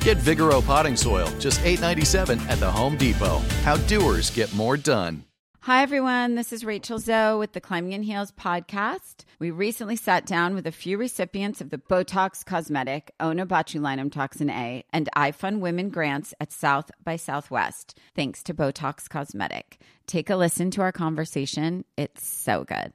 Get Vigoro potting soil, just $8.97 at the Home Depot. How doers get more done. Hi, everyone. This is Rachel Zoe with the Climbing in Heels podcast. We recently sat down with a few recipients of the Botox Cosmetic, Onabotulinum Toxin A, and iFund Women grants at South by Southwest, thanks to Botox Cosmetic. Take a listen to our conversation. It's so good.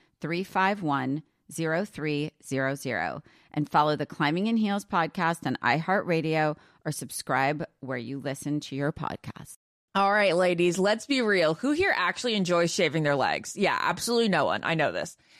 351 0300 and follow the Climbing in Heels podcast on iHeartRadio or subscribe where you listen to your podcast. All right, ladies, let's be real. Who here actually enjoys shaving their legs? Yeah, absolutely no one. I know this.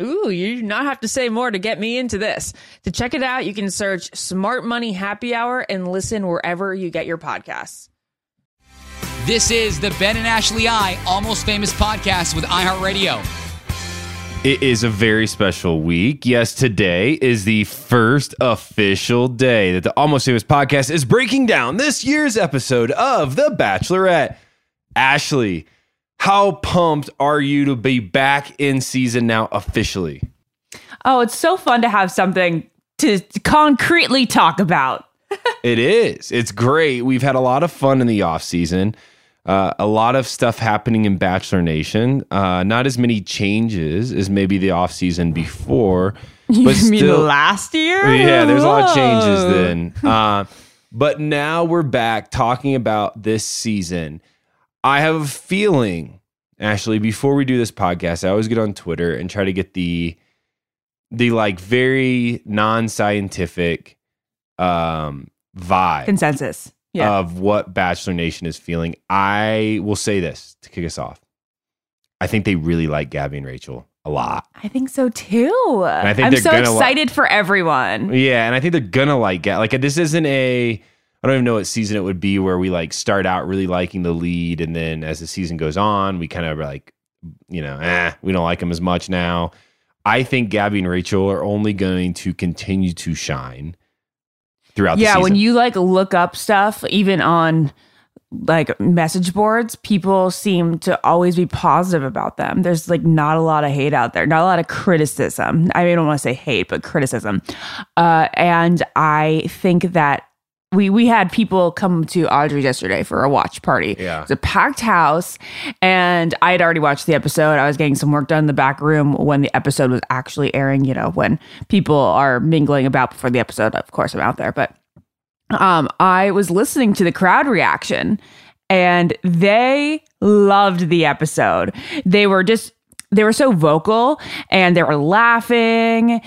Ooh, you do not have to say more to get me into this. To check it out, you can search Smart Money Happy Hour and listen wherever you get your podcasts. This is the Ben and Ashley I Almost Famous podcast with iHeartRadio. It is a very special week. Yes, today is the first official day that the Almost Famous podcast is breaking down this year's episode of The Bachelorette. Ashley, how pumped are you to be back in season now officially? Oh, it's so fun to have something to concretely talk about. it is. It's great. We've had a lot of fun in the off season. Uh, a lot of stuff happening in Bachelor Nation. Uh, not as many changes as maybe the off season before. You but mean still, last year? Yeah, there's a lot of changes then. Uh, but now we're back talking about this season. I have a feeling, Ashley, before we do this podcast, I always get on Twitter and try to get the the like very non-scientific um vibe Consensus. Yeah. of what Bachelor Nation is feeling. I will say this to kick us off. I think they really like Gabby and Rachel a lot. I think so too. I think I'm so gonna li- excited for everyone. Yeah, and I think they're gonna like Gab. Like this isn't a I don't even know what season it would be where we like start out really liking the lead, and then as the season goes on, we kind of like, you know, eh, we don't like them as much now. I think Gabby and Rachel are only going to continue to shine throughout the season. yeah, when you like look up stuff, even on like message boards, people seem to always be positive about them. There's like not a lot of hate out there, not a lot of criticism. I, mean, I don't want to say hate, but criticism. Uh, and I think that we we had people come to Audrey yesterday for a watch party. Yeah. It's a packed house, and I had already watched the episode. I was getting some work done in the back room when the episode was actually airing. You know, when people are mingling about before the episode. Of course, I'm out there, but um, I was listening to the crowd reaction, and they loved the episode. They were just they were so vocal, and they were laughing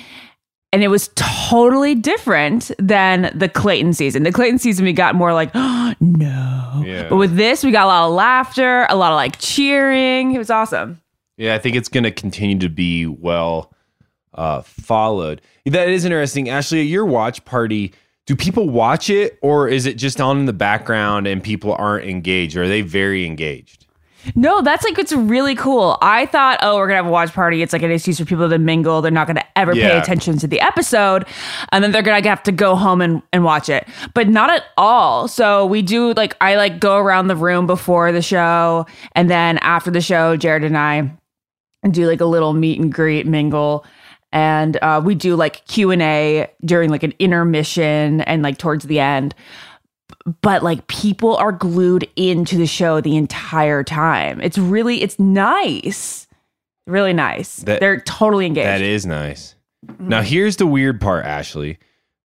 and it was totally different than the Clayton season. The Clayton season, we got more like, oh, no. Yeah. But with this, we got a lot of laughter, a lot of like cheering. It was awesome. Yeah, I think it's going to continue to be well uh, followed. That is interesting. Ashley, at your watch party, do people watch it or is it just on in the background and people aren't engaged? Or are they very engaged? No, that's like, it's really cool. I thought, oh, we're going to have a watch party. It's like an excuse for people to mingle. They're not going to ever pay attention to the episode. And then they're going to have to go home and, and watch it. But not at all. So we do like, I like go around the room before the show. And then after the show, Jared and I do like a little meet and greet mingle and uh, we do like q&a during like an intermission and like towards the end but like people are glued into the show the entire time it's really it's nice really nice That- they're totally engaged That is nice. Now, here's the weird part, Ashley.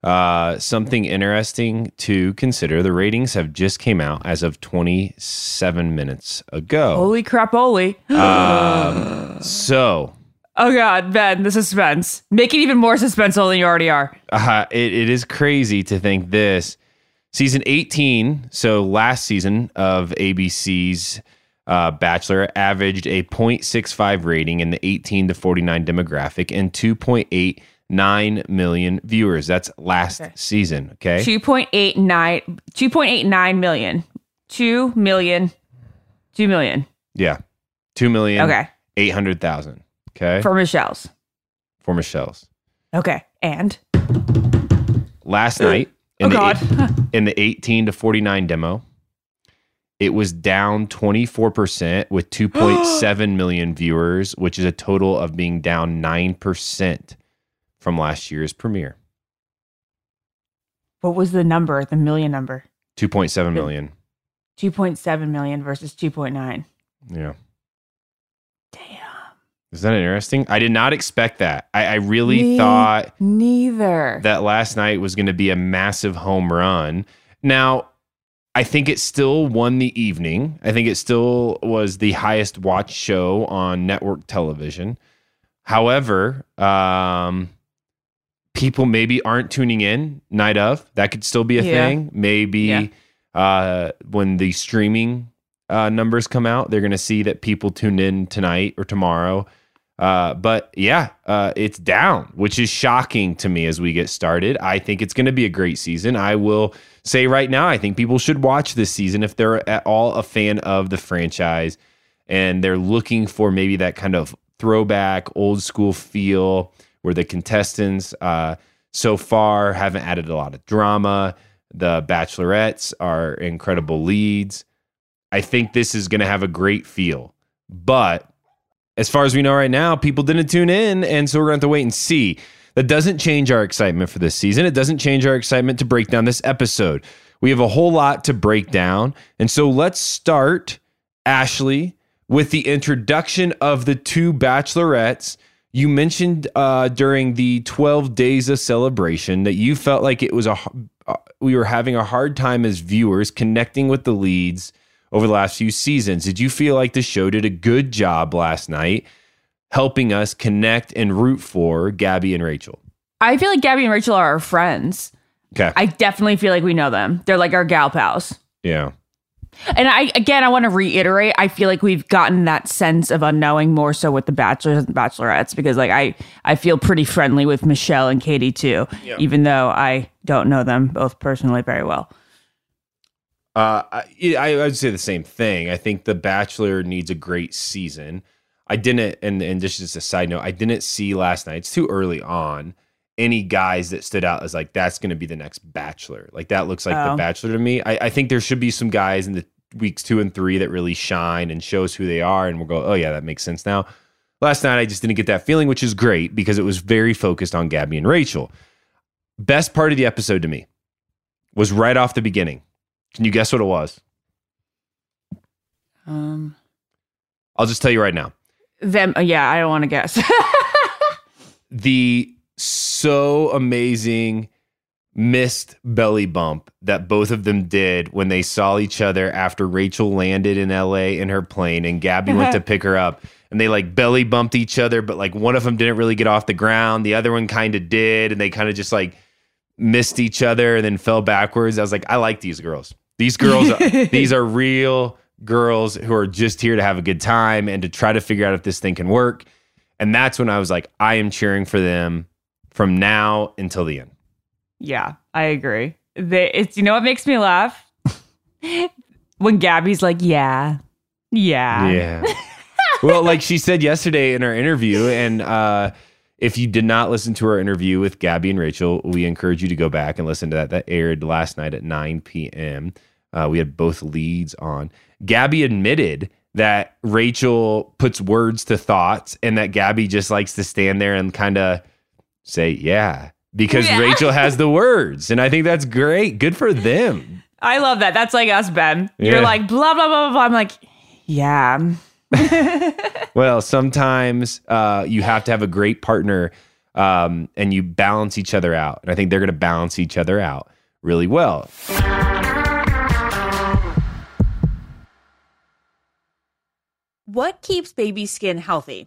Uh, something interesting to consider. The ratings have just came out as of 27 minutes ago. holy crap holy Um, so oh god ben the suspense make it even more suspenseful than you already are uh, it, it is crazy to think this season 18 so last season of abc's uh, bachelor averaged a 0.65 rating in the 18 to 49 demographic and 2.89 million viewers. That's last Okay. season okay? 2.89 2.89 million. 2 million. 2 million. Yeah. 2 million okay. 800,000 okay? For michelle's. For michelle's. Okay and? Last night in, oh the god in the 18 to 49 demo it was down 24% with 2.7 million viewers which is a total of being down 9% from last year's premiere. What was the number the million number? 2.7 million. 2.7 million versus 2.9 yeah. Damn is that interesting i did not expect that i, I really Me thought neither that last night was going to be a massive home run. Now, I think it still won the evening. I think it still was the highest watched show on network television. However, um, people maybe aren't tuning in night of. That could still be a Yeah. thing. Maybe Yeah. uh, when the streaming uh, numbers come out, they're going to see that people tuned in tonight or tomorrow. Uh, but yeah, uh, it's down, which is shocking to me as we get started. I think it's going to be a great season. I will say right now, I think people should watch this season if they're at all a fan of the franchise and they're looking for maybe that kind of throwback, old school feel where the contestants uh, so far haven't added a lot of drama. The bachelorettes are incredible leads. I think this is going to have a great feel. But as far as we know right now, people didn't tune in, and so we're going to have to wait and see. That doesn't change our excitement for this season. It doesn't change our excitement to break down this episode. We have a whole lot to break down. And so let's start, Ashley, with the introduction of the two bachelorettes. You mentioned uh, during the 12 days of celebration that you felt like it was a uh, we were having a hard time as viewers connecting with the leads over the last few seasons. Did you feel like the show did a good job last night helping us connect and root for Gabby and Rachel? I feel like Gabby and Rachel are our friends. Okay. I definitely feel like we know them. They're like our gal pals. yeah. And I again I want to reiterate, I feel like we've gotten that sense of unknowing more so with the bachelors and bachelorettes because like I I feel pretty friendly with Michelle and Katie too, even though I don't know them both personally very well. Uh, I, I would say the same thing. I think The Bachelor needs a great season. I didn't, and and this is just a side note, I didn't see last night. It's too early on. Any guys that stood out as like that's going to be the next Bachelor. Like that looks like Oh. the Bachelor to me. I, I think there should be some guys in the weeks two and three that really shine and shows who they are, and we'll go, oh yeah, that makes sense now. Last night I just didn't get that feeling, which is great because it was very focused on Gabby and Rachel. Best part of the episode to me was right off the beginning. Can you guess what it was? Um I'll just tell you right now. them uh, yeah, I don't want to guess. The so amazing missed belly bump that both of them did when they saw each other after Rachel landed in LA in her plane and Gabby went to pick her up. And they like belly bumped each other, but like one of them didn't really get off the ground. The other one kind of did. And they kind of just like missed each other and then fell backwards. I was like, I like these girls. These girls, these are real girls who are just here to have a good time and to try to figure out if this thing can work. And that's when I was like, I am cheering for them from now until the end. yeah, I agree. They, it's you know what makes me laugh? when Gabby's like, "Yeah. Yeah." Yeah. well, like she said yesterday in our interview, and uh, if you did not listen to our interview with Gabby and Rachel, we encourage you to go back and listen to that. That aired last night at 9 p.m. Uh, we had both leads on. Gabby admitted that Rachel puts words to thoughts and that Gabby just likes to stand there and kind of say, yeah, because Yeah. Rachel has the words. And I think that's great. Good for them. I love that. That's like us, Ben. You're like blah blah blah blah blah. I'm like, yeah. Well, sometimes uh, you have to have a great partner um, and you balance each other out. And I think they're going to balance each other out really well. What keeps baby skin healthy?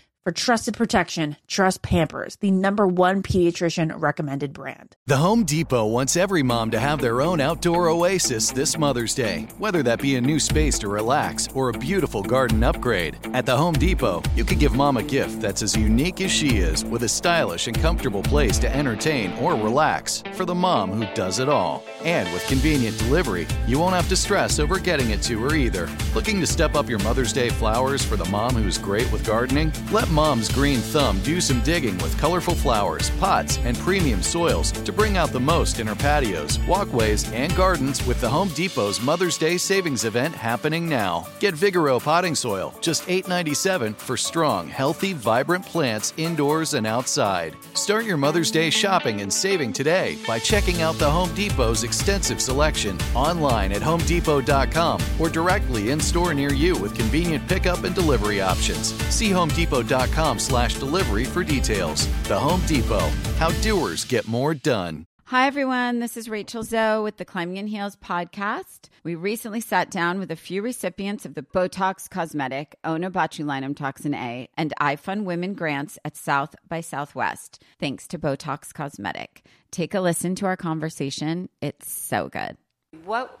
For trusted protection, trust Pampers, the number one pediatrician recommended brand. The Home Depot wants every mom to have their own outdoor oasis this Mother's Day, whether that be a new space to relax or a beautiful garden upgrade. At the Home Depot, you could give mom a gift that's as unique as she is, with a stylish and comfortable place to entertain or relax for the mom who does it all. And with convenient delivery, you won't have to stress over getting it to her either. Looking to step up your Mother's Day flowers for the mom who's great with gardening? Let Mom's Green Thumb do some digging with colorful flowers, pots, and premium soils to bring out the most in her patios, walkways, and gardens with the Home Depot's Mother's Day savings event happening now. Get Vigoro potting soil, just $8.97 for strong, healthy, vibrant plants indoors and outside. Start your Mother's Day shopping and saving today by checking out the Home Depot's extensive selection online at homedepot.com or directly in store near you with convenient pickup and delivery options. See homedepot.com slash delivery for details. The Home Depot, how doers get more done. Hi, everyone. This is Rachel Zoe with the Climbing in Heels podcast. We recently sat down with a few recipients of the Botox Cosmetic, Onabotulinum Toxin A, and iFund Women grants at South by Southwest, thanks to Botox Cosmetic. Take a listen to our conversation. It's so good. What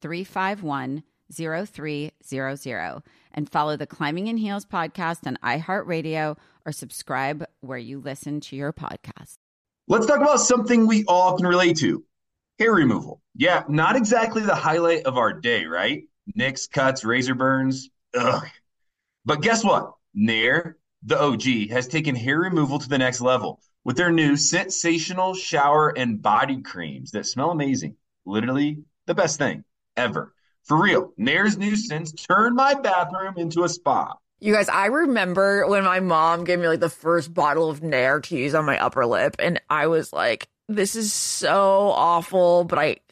351 0300 and follow the Climbing in Heels podcast on iHeartRadio or subscribe where you listen to your podcast. Let's talk about something we all can relate to hair removal. Yeah, not exactly the highlight of our day, right? Nicks, cuts, razor burns. Ugh. But guess what? Nair, the OG, has taken hair removal to the next level with their new sensational shower and body creams that smell amazing. Literally the best thing ever. For real, Nair's scents turned my bathroom into a spa. You guys, I remember when my mom gave me like the first bottle of Nair to use on my upper lip, and I was like, this is so awful, but I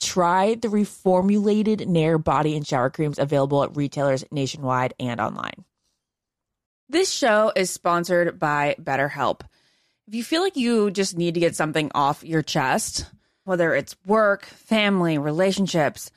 Try the reformulated Nair body and shower creams available at retailers nationwide and online. This show is sponsored by BetterHelp. If you feel like you just need to get something off your chest, whether it's work, family, relationships,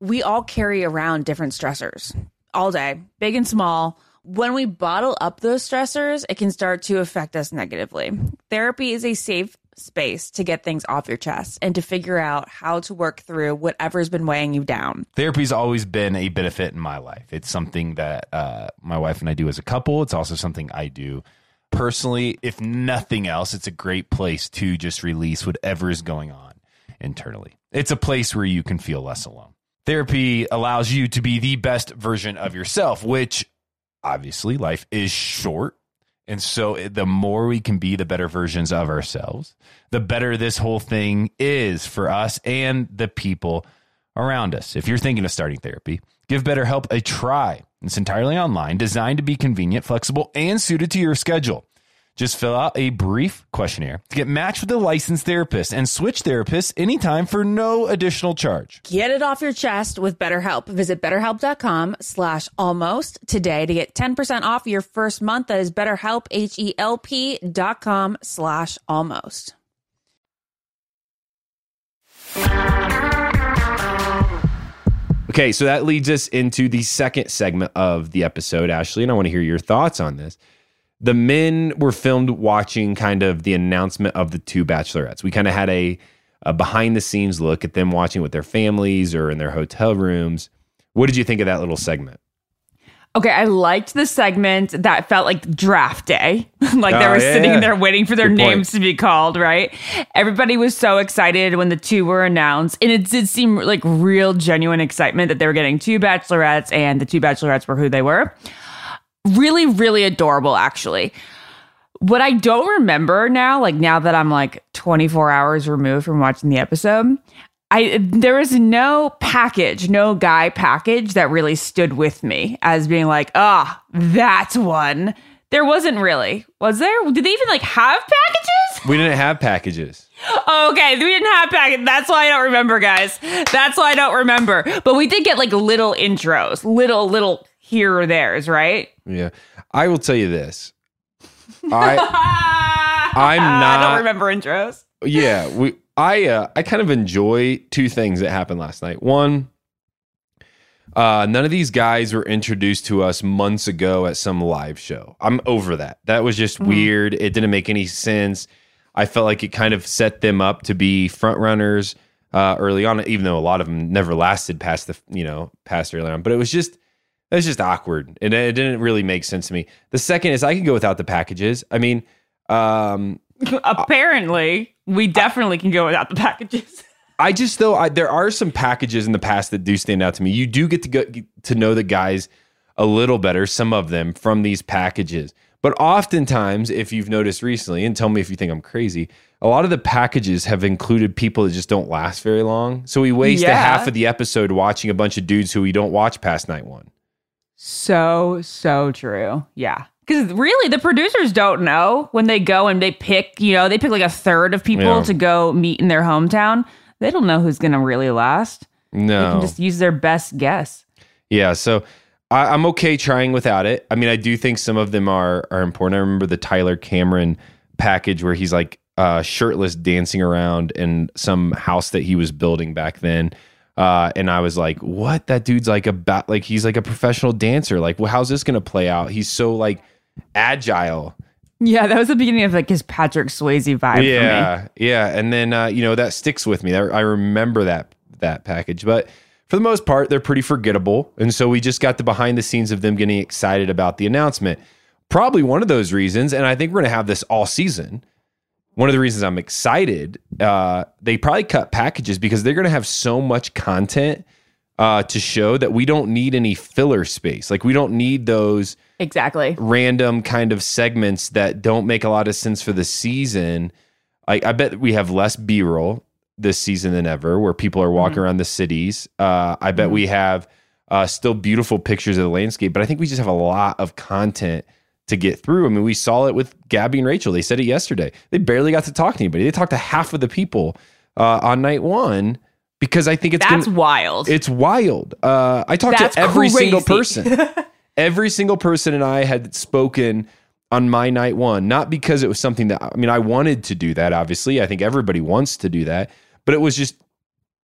we all carry around different stressors all day, big and small. When we bottle up those stressors, it can start to affect us negatively. Therapy is a safe space to get things off your chest and to figure out how to work through whatever's been weighing you down. Therapy's always been a benefit in my life. It's something that uh, my wife and I do as a couple. It's also something I do personally. If nothing else, it's a great place to just release whatever is going on internally. It's a place where you can feel less alone. Therapy allows you to be the best version of yourself, which obviously life is short and so eh, the more we can be the better versions of ourselves, the better this whole thing is for us and the people around us. If you're thinking of starting therapy, give BetterHelp a try. It's entirely online, designed to be convenient, flexible, and suited to your schedule. Just fill out a brief questionnaire to get matched with a licensed therapist and switch therapists anytime for no additional charge. Get it off your chest with BetterHelp. Visit betterhelp.com slash almost today to get 10% off your first month. That is betterhelp, H-E-L-P dot com slash almost. Okay, so that leads us into the second segment of the episode, Ashley, and I want to hear your thoughts on this the men were filmed watching kind of the announcement of the two bachelorettes. We kind of had a, a behind the scenes look at them watching with their families or in their hotel rooms. What did you think of that little segment? Okay, I liked the segment that felt like draft day. like they Oh, were yeah, sitting yeah. there waiting for their Good point. names to be called, right? Everybody was so excited when the two were announced. And it did seem like real genuine excitement that they were getting two bachelorettes and the two bachelorettes were who they were. Really, really adorable, actually. What I don't remember now, like now that I'm like 24 hours removed from watching the episode, I there was no package, no guy package that really stood with me as being like, ah, that's one. There wasn't really, was there? Did they even like have packages? We didn't have packages. Okay, we didn't have package. That's why I don't remember, guys. That's why I don't remember. But we did get like little intros, little little here or there's, right? Yeah. I will tell you this. I I'm not I don't remember intros. yeah, we I uh, I kind of enjoy two things that happened last night. One, uh, none of these guys were introduced to us months ago at some live show. I'm over that. That was just weird. It didn't make any sense. I felt like it kind of set them up to be front runners uh, early on, even though a lot of them never lasted past the you know past early on. But it was just was just awkward, and it didn't really make sense to me. The second is I can go without the packages. I mean, um, Apparently, we definitely can go without the packages. I just though I, there are some packages in the past that do stand out to me. You do get to go to know the guys a little better, some of them from these packages. But oftentimes, if you've noticed recently, and tell me if you think I'm crazy, a lot of the packages have included people that just don't last very long. So we waste a half of the episode watching a bunch of dudes who we don't watch past night one. So, so true. Yeah. Because really, the producers don't know when they go and they pick, you know, they pick like a third of people Yeah. to go meet in their hometown. They don't know who's going to really last. They No, can just use their best guess. Yeah, so I, I'm okay trying without it. I mean, I do think some of them are are important. I remember the Tyler Cameron package where he's like uh, shirtless dancing around in some house that he was building back then. Uh, and I was like, "What? That dude's like a bat, like he's like a professional dancer. Like, well, how's this gonna play out? He's so like agile. Yeah, that was the beginning of like his Patrick Swayze vibe for me. yeah, yeah. And then uh, you know that sticks with me. I remember that that package, but for the most part, they're pretty forgettable. And so we just got the behind the scenes of them getting excited about the announcement. Probably one of those reasons, and I think we're gonna have this all season. One of the reasons I'm excited, uh, they probably cut packages because they're gonna have so much content uh, to show that we don't need any filler space. Like we don't need those Exactly. random kind of segments that don't make a lot of sense for the season. I, I bet we have less B roll this season than ever, where people are walking around the cities. Uh, I bet we have uh, still beautiful pictures of the landscape, but I think we just have a lot of content to get through. I mean, we saw it with Gabby and Rachel. They said it yesterday. They barely got to talk to anybody. They talked to half of the people uh, on night one because I think it's That's gonna, wild. it's wild. Uh, I talked That's to every single person. every single person and I had spoken on my night one, not because it was something that I mean I wanted to do that. Obviously, I think everybody wants to do that, but it was just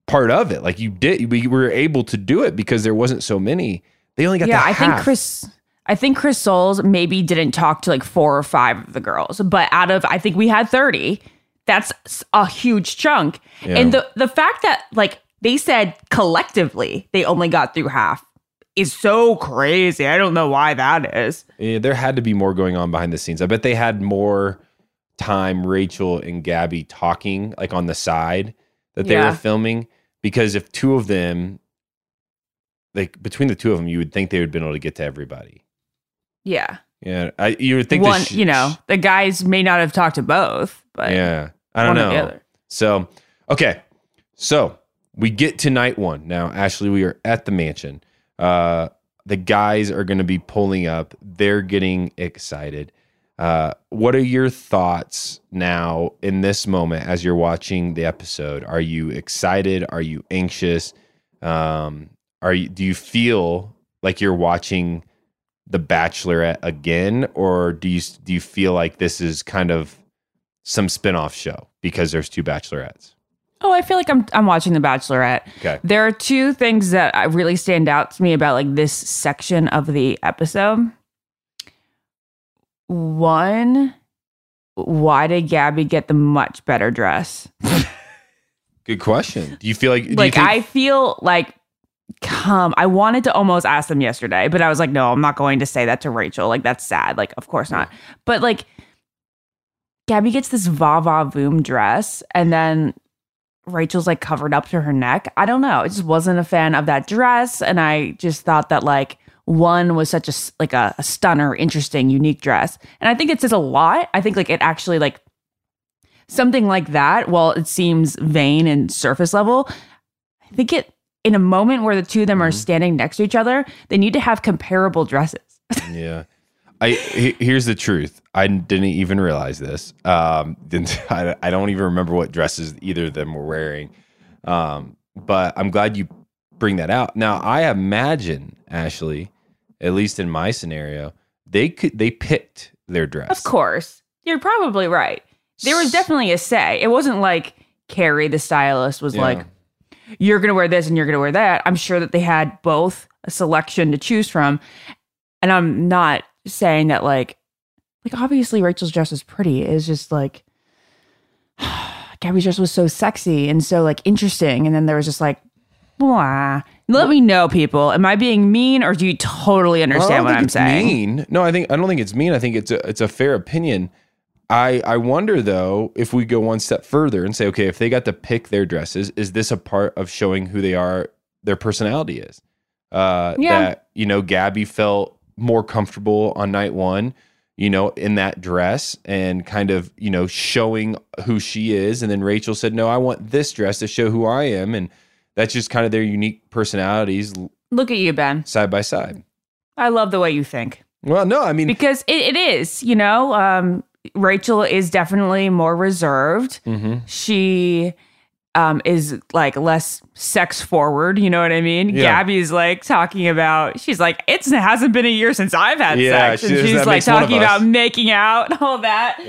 part of it. Like you did, we were able to do it because there wasn't so many. They only got yeah, the I think. Chris. I think Chris Soules maybe didn't talk to like four or five of the girls, but out of I think we had thirty. That's a huge chunk, Yeah. and the the fact that like they said collectively they only got through half is so crazy. I don't know why that is. Yeah, there had to be more going on behind the scenes. I bet they had more time Rachel and Gabby talking like on the side that they Yeah. were filming because if two of them like between the two of them you would think they would have been able to get to everybody. Yeah, Yeah, I you would think one. sh- you know, the guys may not have talked to both, but Yeah. I don't one know. So, okay. So, we get to night 1. Now, Ashley, we are at the mansion. Uh the guys are going to be pulling up. They're getting excited. Uh, what are your thoughts now in this moment as you're watching the episode? Are you excited? Are you anxious? Um, are you? Do you feel like you're watching The Bachelorette again, or do you do you feel like this is kind of some spin-off show because there's two bachelorettes? Oh, I feel like I'm I'm watching The Bachelorette. Okay. There are two things that really stand out to me about like this section of the episode. One, why did Gabby get the much better dress? Good question. Do you feel like do you like think- I feel like come. I wanted to almost ask them yesterday, but I was like, no, I'm not going to say that to Rachel. Like that's sad. Like of course not. But like Gabby gets this va va voom dress, and then Rachel's like covered up to her neck. I don't know. I just wasn't a fan of that dress, and I just thought that like one was such a like a, a stunner, interesting, unique dress, and I think it says a lot. I think like it actually like something like that. While it seems vain and surface level, I think it in a moment where the two of them are standing next to each other, they need to have comparable dresses. Yeah. I he- here's the truth. I didn't even realize this. Um, didn't I, I don't even remember what dresses either of them were wearing. Um, but I'm glad you bring that out. Now I imagine Ashley, at least in my scenario, they could they picked their dress. Of course. You're probably right. There was definitely a say. It wasn't like Cary, the stylist, was Yeah. like, you're going to wear this and you're going to wear that. I'm sure that they had both a selection to choose from. And I'm not saying that, like, like obviously Rachel's dress was pretty. It's just like, Gabby's dress was so sexy and so like interesting. And then there was just like, blah. Let me know, people. Am I being mean or do you totally Well, understand don't what I'm saying? Mean. No, I think I don't think it's mean. I think it's a it's a fair opinion. I I wonder though if we go one step further and say, okay, if they got to pick their dresses, is this a part of showing who they are, their personality is? Uh, Yeah. That you know, Gabby felt more comfortable on night one, you know, in that dress and kind of you know showing who she is, and then Rachel said, no, I want this dress to show who I am, and that's just kind of their unique personalities Look at you, Ben. side by side. I love the way you think. Well, no, I mean, because it, it is you know um rachel is definitely more reserved. Mhm. she um is like less sex forward you know what i mean? Yeah. gabby's like talking about she's like it hasn't been a year since i've had Yeah, sex. she- and she's like makes one of talking about making out and all that.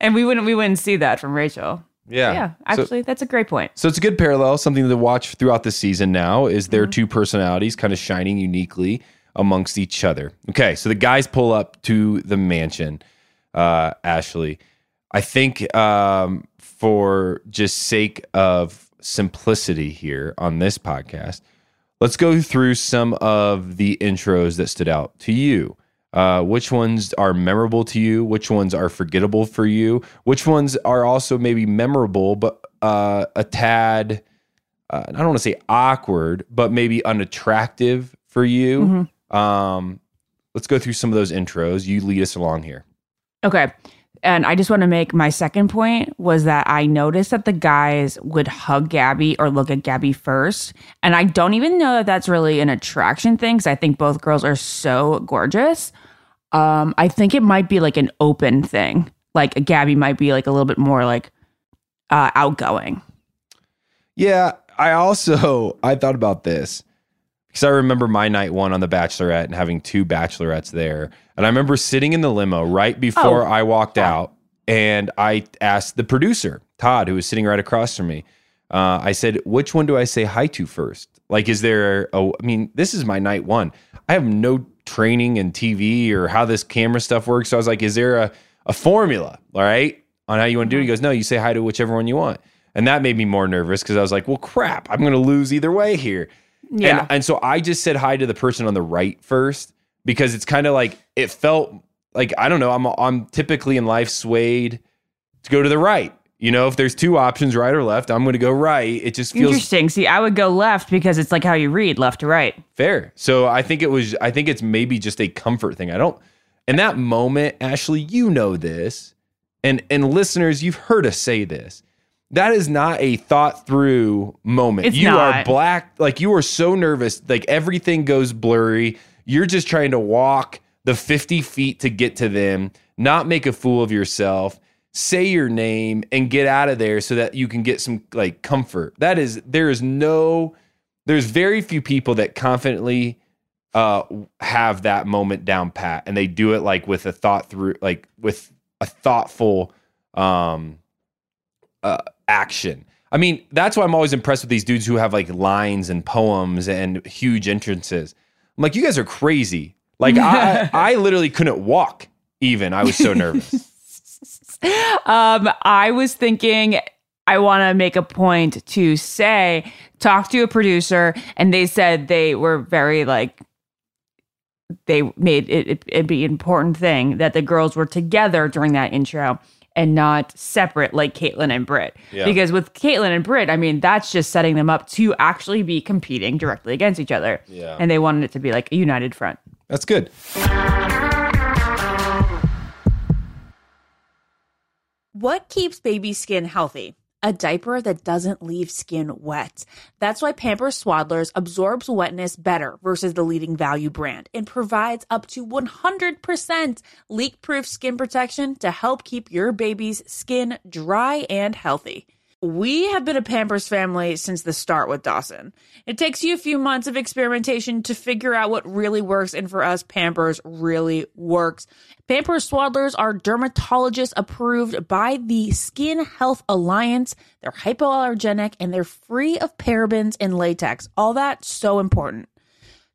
And we wouldn't we wouldn't see that from rachel. Yeah, yeah So- actually that's a great point. So it's a good parallel, something to watch throughout the season now is Mm-hmm. their two personalities kind of shining uniquely amongst each other. Okay, so the guys pull up to the mansion, uh, Ashley. I think um, for just sake of simplicity here on this podcast, let's go through some of the intros that stood out to you. Uh, which ones are memorable to you? Which ones are forgettable for you? Which ones are also maybe memorable, but uh, a tad, uh, I don't want to say awkward, but maybe unattractive for you? Um, let's go through some of those intros. You lead us along here. Okay. And I just want to make my second point was that I noticed that the guys would hug Gabby or look at Gabby first. And I don't even know that that's really an attraction thing because I think both girls are so gorgeous. Um, I think it might be like an open thing. Like Gabby might be like a little bit more like uh, outgoing. Yeah, I also I thought about this because I remember my night one on the Bachelorette and having two bachelorettes there, and I remember sitting in the limo right before Oh. I walked out, and I asked the producer Todd, who was sitting right across from me. Uh, I said, "Which one do I say hi to first? Like, is there a? I mean, this is my night one. I have no training in TV or how this camera stuff works. So I was like, is there a a formula? All right, on how you want to do it? He goes, no, you say hi to whichever one you want. And that made me more nervous because I was like, well, crap, I'm going to lose either way here. Yeah. And, and so I just said hi to the person on the right first because it's kind of like it felt like I don't know. I'm I'm typically in life swayed to go to the right. You know, if there's two options, right or left, I'm going to go right. It just feels Interesting. See, I would go left because it's like how you read left to right. fair. So I think it was. I think it's maybe just a comfort thing. I don't. In that moment, Ashley, you know this, and and listeners, you've heard us say this. That is not a thought through moment. It's you are black, like you are so nervous, like everything goes blurry. You're just trying to walk the 50 feet to get to them, not make a fool of yourself, say your name, and get out of there so that you can get some like comfort. That is, there is no, there's very few people that confidently uh have that moment down pat and they do it like with a thought through like with a thoughtful um uh action. I mean that's why i'm always impressed with these dudes who have like lines and poems and huge entrances. I'm like you guys are crazy. Like i i literally couldn't walk even. I was so nervous. Um, I was thinking I want to make a point to say, talk to a producer, and they said they were very like, they made it, it, it be an important thing that the girls were together during that intro and not separate like Kaitlyn and Britt. Yeah. Because with Kaitlyn and Britt, I mean, that's just setting them up to actually be competing directly against each other. Yeah. And they wanted it to be like a united front. That's good. What keeps baby skin healthy? A diaper that doesn't leave skin wet. That's why Pampers Swaddlers absorbs wetness better versus the leading value brand and provides up to 100% leak proof skin protection to help keep your baby's skin dry and healthy. We have been a Pampers family since the start with Dawson. It takes you a few months of experimentation to figure out what really works, and for us, Pampers really works. Pampers Swaddlers are dermatologist approved by the Skin Health Alliance. They're hypoallergenic and they're free of parabens and latex. All that so important.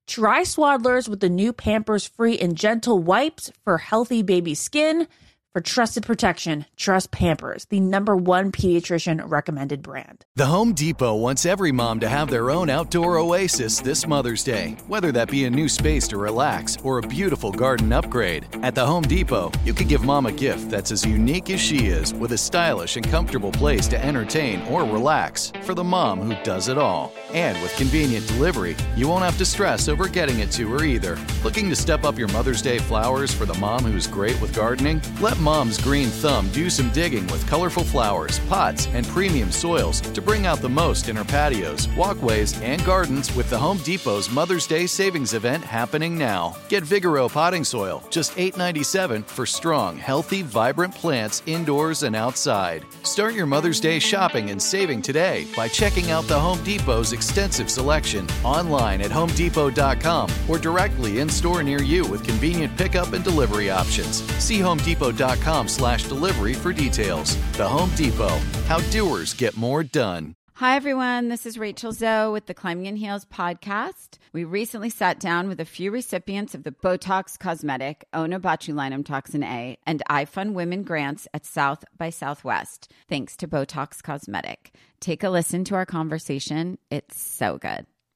Try Swaddlers with the new Pampers Free and Gentle wipes for healthy baby skin. For trusted protection, trust Pampers, the number one pediatrician recommended brand. The Home Depot wants every mom to have their own outdoor oasis this Mother's Day, whether that be a new space to relax or a beautiful garden upgrade. At the Home Depot, you could give mom a gift that's as unique as she is with a stylish and comfortable place to entertain or relax for the mom who does it all. And with convenient delivery, you won't have to stress over getting it to her either. Looking to step up your Mother's Day flowers for the mom who's great with gardening? Let Mom's Green Thumb do some digging with colorful flowers, pots, and premium soils to bring out the most in her patios, walkways, and gardens with the Home Depot's Mother's Day savings event happening now. Get Vigoro potting soil, just $8.97 for strong, healthy, vibrant plants indoors and outside. Start your Mother's Day shopping and saving today by checking out the Home Depot's extensive selection online at homedepot.com or directly in store near you with convenient pickup and delivery options. See homedepot.com slash delivery for details. The Home Depot, how doers get more done. Hi, everyone. This is Rachel Zoe with the Climbing in Heels podcast. We recently sat down with a few recipients of the Botox Cosmetic, Onabotulinum Toxin A, and iFund Women grants at South by Southwest, thanks to Botox Cosmetic. Take a listen to our conversation. It's so good.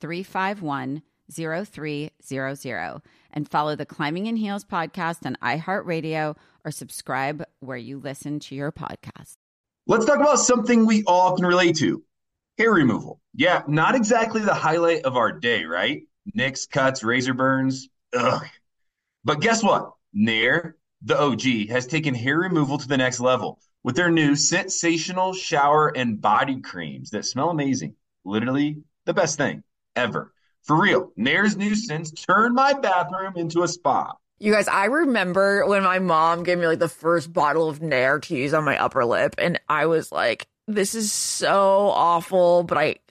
351 0300 and follow the Climbing in Heels podcast on iHeartRadio or subscribe where you listen to your podcast. Let's talk about something we all can relate to hair removal. Yeah, not exactly the highlight of our day, right? Nicks, cuts, razor burns. Ugh. But guess what? Nair, the OG, has taken hair removal to the next level with their new sensational shower and body creams that smell amazing. Literally the best thing ever. For real, Nair's scents turned my bathroom into a spa. You guys, I remember when my mom gave me like the first bottle of Nair to use on my upper lip, and I was like, this is so awful, but I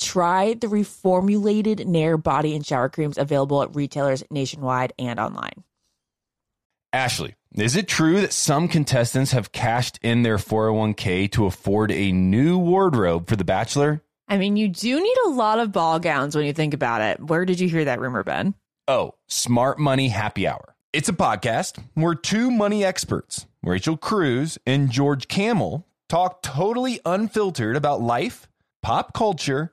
Try the reformulated Nair body and shower creams available at retailers nationwide and online. Ashley, is it true that some contestants have cashed in their 401k to afford a new wardrobe for The Bachelor? I mean, you do need a lot of ball gowns when you think about it. Where did you hear that rumor, Ben? Oh, Smart Money Happy Hour. It's a podcast where two money experts, Rachel Cruz and George Kamel, talk totally unfiltered about life, pop culture,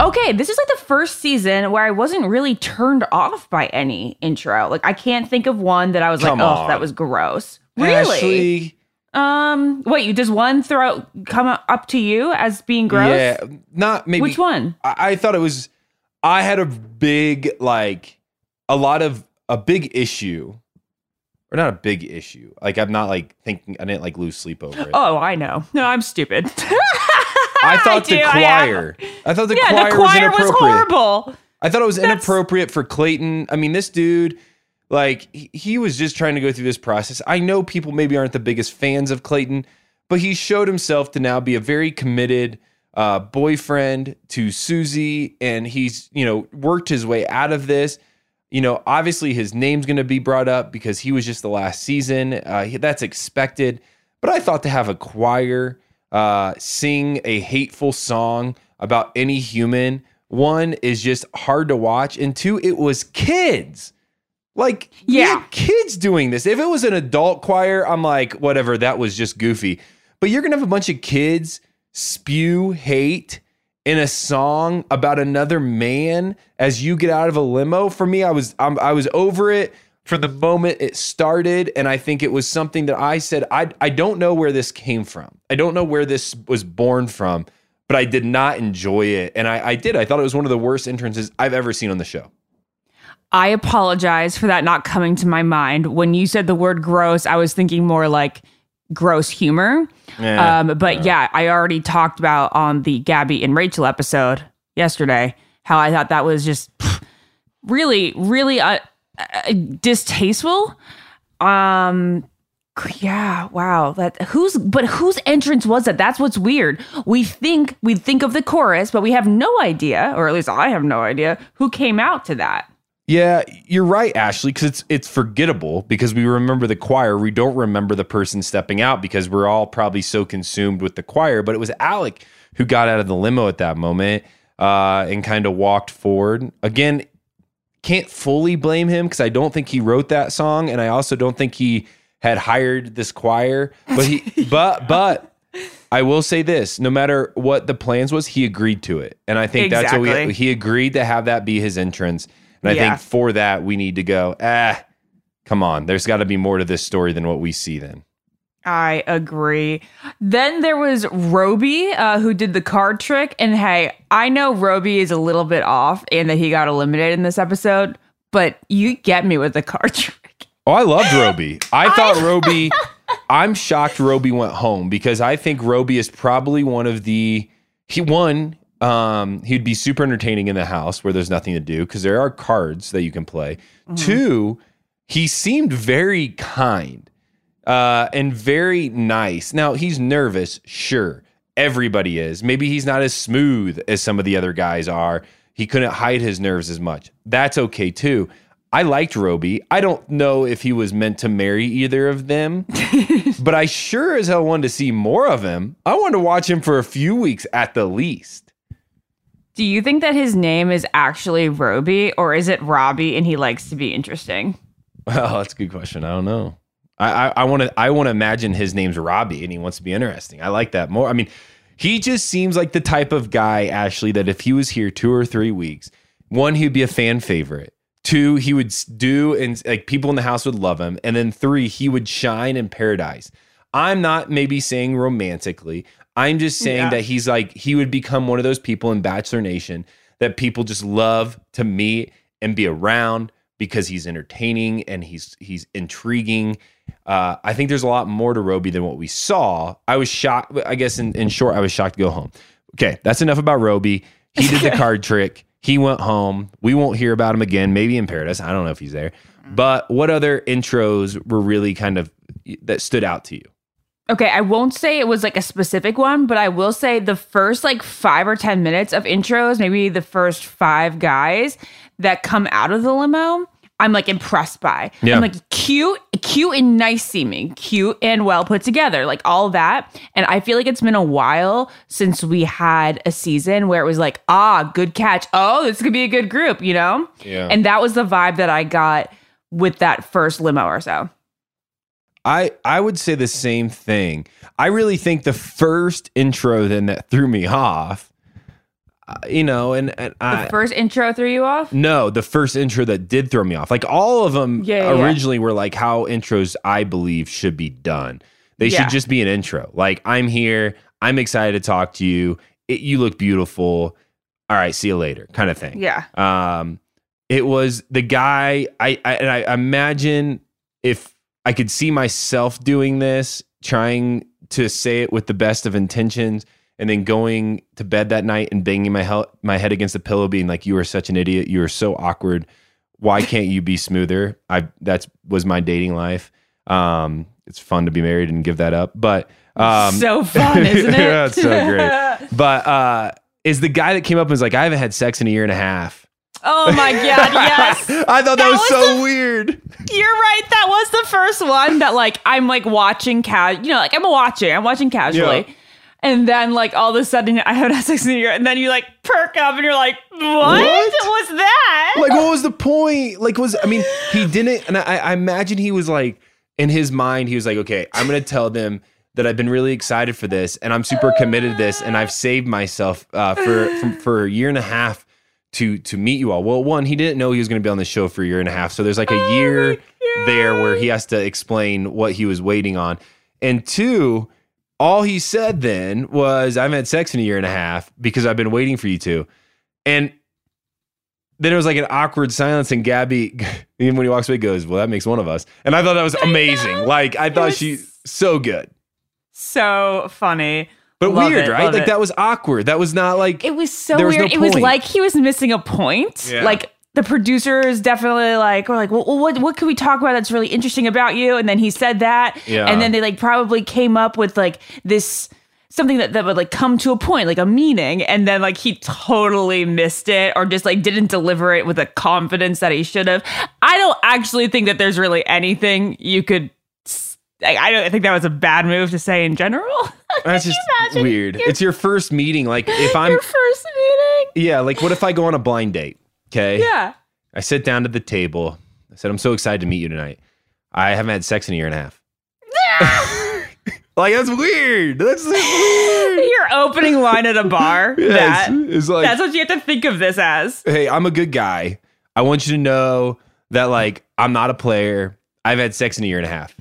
Okay, this is like the first season where I wasn't really turned off by any intro. Like I can't think of one that I was Come like, "Oh, on. that was gross." Really? Ashley, Um, wait, you does one throw come up to you as being gross? Yeah, not maybe. Which one? I, I thought it was. I had a big like a lot of a big issue, or not a big issue. Like I'm not like thinking. I didn't like lose sleep over it. Oh, I know. No, I'm stupid. I thought the do, choir. I, thought the yeah, choir, the choir was was, horrible. I thought it was That's- inappropriate for Clayton. I mean, this dude, like, he, he was just trying to go through this process. I know people maybe aren't the biggest fans of Clayton, but he showed himself to now be a very committed uh, boyfriend to Susie, and he's, you know, worked his way out of this. You know, obviously his name's going to be brought up because he was just the last season. Uh, that's expected. But I thought to have a choir uh, sing a hateful song about any human, one is just hard to watch, and two, it was kids. Like, Yeah. kids doing this. If it was an adult choir, I'm like, whatever, that was just goofy. But you're gonna have a bunch of kids spew hate in a song about another man as you get out of a limo. For me, I was I'm, I was over it from the moment it started, and I think it was something that I said I I don't know where this came from. I don't know where this was born from, but I did not enjoy it, and I, I did. I thought it was one of the worst entrances I've ever seen on the show. I apologize for that not coming to my mind. When you said the word gross, I was thinking more like gross humor. Yeah, um, but yeah, I already talked about on the Gabby and Rachel episode yesterday how I thought that was just really, really uh, uh, distasteful. Um, yeah, wow. That who's but whose entrance was that? That's what's weird. We think we think of the chorus, but we have no idea, or at least I have no idea who came out to that. Yeah, you're right, Ashley, because it's it's forgettable because we remember the choir. We don't remember the person stepping out because we're all probably so consumed with the choir. But it was Alec who got out of the limo at that moment uh, and kind of walked forward. Again, can't fully blame him because I don't think he wrote that song, and I also don't think he had hired this choir. But he, but but I will say this: no matter what the plans was, he agreed to it, and I think that's what we he agreed to have that be his entrance. And I Yeah. think for that we need to go. Ah, come on. There's got to be more to this story than what we see. Then I agree. Then there was Roby, uh, who did the card trick. And hey, I know Roby is a little bit off and that he got eliminated in this episode, but you get me with the card trick. Oh, I loved Roby. I thought Roby. I'm shocked Roby went home because I think Roby is probably one of the he one. Um, he'd be super entertaining in the house where there's nothing to do because there are cards that you can play. Two, he seemed very kind uh, and very nice. Now he's nervous, sure. Everybody is. Maybe he's not as smooth as some of the other guys are. He couldn't hide his nerves as much. That's okay too. I liked Roby. I don't know if he was meant to marry either of them, but I sure as hell wanted to see more of him. I wanted to watch him for a few weeks at the least. Do you think that his name is actually Roby or is it Robbie and he likes to be interesting? Well, that's a good question. I don't know. I want to I want to imagine his name's Robbie and he wants to be interesting. I like that more. I mean, he just seems like the type of guy, Ashley, that if he was here two or three weeks, one, he'd be a fan favorite. Two, he would do and like people in the house would love him. And then three, he would shine in paradise. I'm not maybe saying romantically. I'm just saying Yeah. that he's like he would become one of those people in Bachelor Nation that people just love to meet and be around because he's entertaining and he's he's intriguing. Uh, I think there's a lot more to Roby than what we saw. I was shocked. I guess in, in short, I was shocked to go home. Okay, that's enough about Roby. He did the card trick. He went home. We won't hear about him again. Maybe in paradise. I don't know if he's there. But what other intros were really kind of that stood out to you? Okay, I won't say it was like a specific one, but I will say the first like five or 10 minutes of intros, maybe the first five guys that come out of the limo, I'm like impressed by. Yeah. I'm like cute, cute and nice seeming, cute and well put together, like all that. And I feel like it's been a while since we had a season where it was like, ah, good catch. Oh, this could be a good group, you know? Yeah. And that was the vibe that I got with that first limo or so. I I would say the same thing. I really think the first intro then that threw me off, uh, you know, and and The I, first intro threw you off? no, the first intro that did throw me off. Like all of them Yeah, yeah, yeah. originally were like how intros I believe should be done. They should just be an intro. Like I'm here, I'm excited to talk to you. It, you look beautiful. All right, see you later, kind of thing. Yeah. Um, it was the guy. I, I and I imagine if I could see myself doing this, trying to say it with the best of intentions, and then going to bed that night and banging my hel- my head against the pillow, being like, "You are such an idiot. You are so awkward. Why can't you be smoother?" I that was my dating life. Um, it's fun to be married and give that up, but um, so fun, isn't it? yeah, it's so great. But uh, is the guy that came up and was like, I haven't had sex in a year and a half. Oh my god, yes. I thought that, That was, was so the- weird. You're right. That was the first one that like I'm like watching ca you know, like I'm watching, I'm watching casually. Yeah. And then like all of a sudden I haven't had sex in year, and then you like perk up and you're like, What, What? was that? Like, what was the point? Like, was I mean, he didn't, and I, I imagine he was like, in his mind, he was like, okay, I'm gonna tell them that I've been really excited for this, and I'm super committed to this, and I've saved myself uh, for, for for a year and a half to to meet you all. Well, one, he didn't know he was gonna be on the show for a year and a half, so there's like a year there where he has to explain what he was waiting on, and two. All he said then was, I've had sex in a year and a half because I've been waiting for you to. And then it was like an awkward silence, and Gabby, even when he walks away, goes, "Well, that makes one of us." And I thought that was amazing. Like I thought she so good, so funny. But Love weird, it, right? Like it. that was awkward. That was not like It was so There was weird. no it was like he was missing a point. Yeah. Like the producers definitely like were like, well, well, what what can we talk about that's really interesting about you? And then he said that, Yeah. and then they like probably came up with like this something that, that would like come to a point, like a meaning, and then like he totally missed it or just like didn't deliver it with the confidence that he should have. I don't actually think that there's really anything you could. I don't think that was a bad move to say in general. that's just imagine weird. your- It's your first meeting. Like if I'm, Your first meeting. yeah, like what if I go on a blind date? Okay, Yeah. I sit down at the table. I said, "I'm so excited to meet you tonight. I haven't had sex in a year and a half." like that's weird. That's weird. Your opening line at a bar. Yeah, that it's, it's like that's what you have to think of this as. hey, I'm a good guy. I want you to know that like I'm not a player. I've had sex in a year and a half.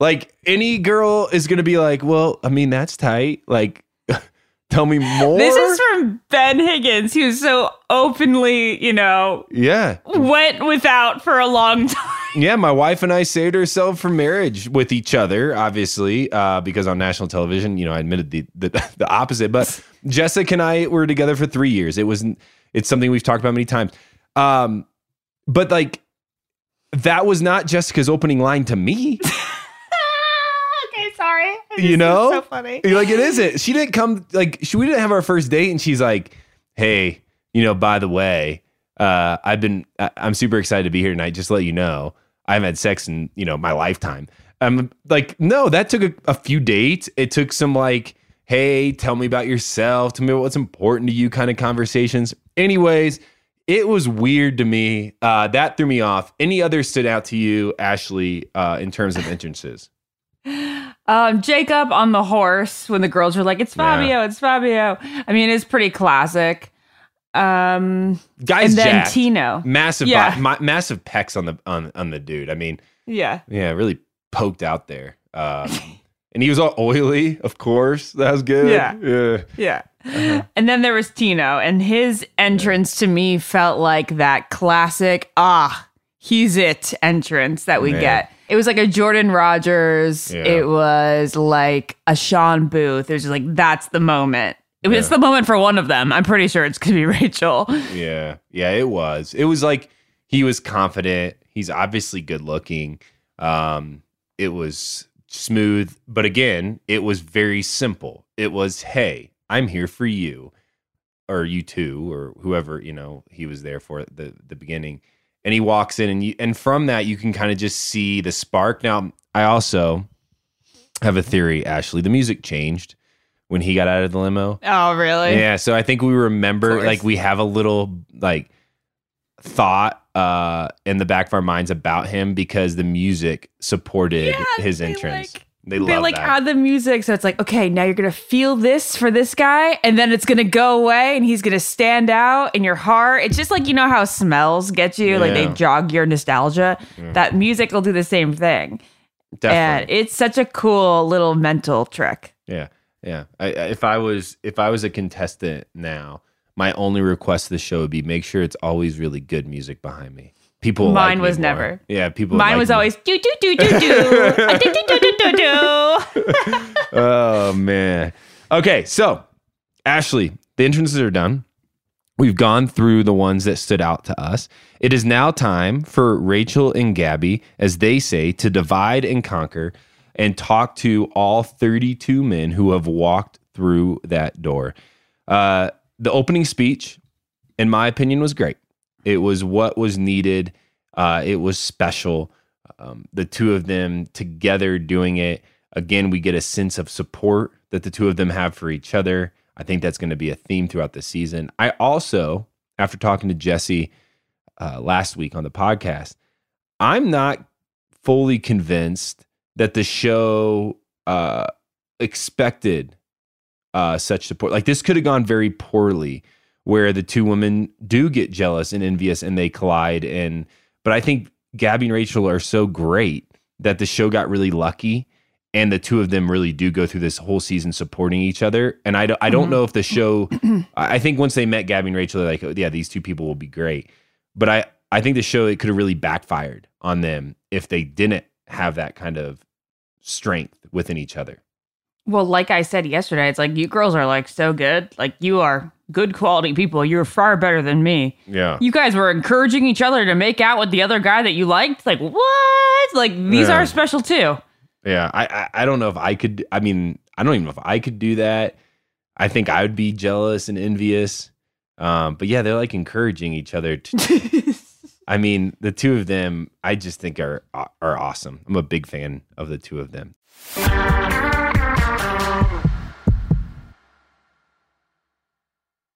Like any girl is gonna be like, well, I mean that's tight. Like, tell me more. This is from Ben Higgins, who's so openly, you know, Yeah. went without for a long time. Yeah, my wife and I saved ourselves for marriage with each other, obviously, uh, because on national television, you know, I admitted the, the the opposite. But Jessica and I were together for three years. It was it's something we've talked about many times. Um, but like that was not Jessica's opening line to me. You know, so funny. You're like it isn't. She didn't come like she, we didn't have our first date, and she's like, "Hey, you know, by the way, uh, I've been I- I'm super excited to be here tonight. Just to let you know, I haven't had sex in you know my lifetime." I'm like, no, that took a, a few dates. It took some like, hey, tell me about yourself. Tell me what's important to you kind of conversations. Anyways, it was weird to me. Uh, that threw me off. Any others stood out to you, Ashley, uh, in terms of entrances? Um, Jacob on the horse when the girls were like, "It's Fabio, Yeah. it's Fabio." I mean, it's pretty classic. Um, Guys, and then jacked. Tino. massive, Yeah. ma- massive pecs on the on on the dude. I mean, Yeah, yeah, really poked out there. Um, and he was all oily, of course. That was good. Yeah. yeah. yeah. Uh-huh. And then there was Tino, and his entrance to me felt like that classic "ah, he's it" entrance that we Man. get. It was like a Jordan Rodgers. Yeah. It was like a Shawn Booth. It was just like that's the moment. It was Yeah. the moment for one of them. I'm pretty sure it's gonna be Rachel. Yeah, yeah, it was. It was like he was confident. He's obviously good looking. Um, it was smooth, but again, it was very simple. It was, "Hey, I'm here for you, or you too, or whoever you know he was there for at the the beginning." And he walks in, and you, and from that, you can kind of just see the spark. Now, I also have a theory, Ashley. The music changed when he got out of the limo. Oh, really? Yeah, so I think we remember like we have a little like thought uh in the back of our minds about him because the music supported Yeah, his entrance. like- they they like that. add the music so it's like okay now you're gonna feel this for this guy and then it's gonna go away and he's gonna stand out in your heart it's just like you know how smells get you like they jog your nostalgia that music will do the same thing and it's such a cool little mental trick yeah. Yeah. I- if I was if I was a contestant now, my only request to the show would be make sure it's always really good music behind me. People Mine like was more. never. Yeah, people mine like was me. always do do do do do do do do do do do oh man. Okay, so Ashley, the entrances are done. We've gone through the ones that stood out to us. It is now time for Rachel and Gabby, as they say, to divide and conquer and talk to all 32 men who have walked through that door. Uh, the opening speech, in my opinion, was great. It was what was needed. Uh, it was special. Um, the two of them together doing it. Again, we get a sense of support that the two of them have for each other. I think that's going to be a theme throughout the season. I also, after talking to Jesse uh, last week on the podcast, I'm not fully convinced that the show uh, expected uh, such support. Like this could have gone very poorly, where the two women do get jealous and envious and they collide. And but I think Gabby and Rachel are so great that the show got really lucky. And the two of them really do go through this whole season supporting each other. And I don't, I don't mm-hmm. know if the show, I I think once they met Gabby and Rachel, they're like, oh, yeah, these two people will be great. But I, I think the show, it could have really backfired on them if they didn't have that kind of strength within each other. Well like i said yesterday it's like you girls are like so good like you are good quality people you're far better than me Yeah. you guys were encouraging each other to make out with the other guy that you liked. Like what? Like these Yeah. are special too. Yeah, I, I I don't know if I could. I mean, I don't even know if I could do that. I think I would be jealous and envious. Um, but yeah, they're like encouraging each other. To, I mean, the two of them, I just think are are awesome. I'm a big fan of the two of them.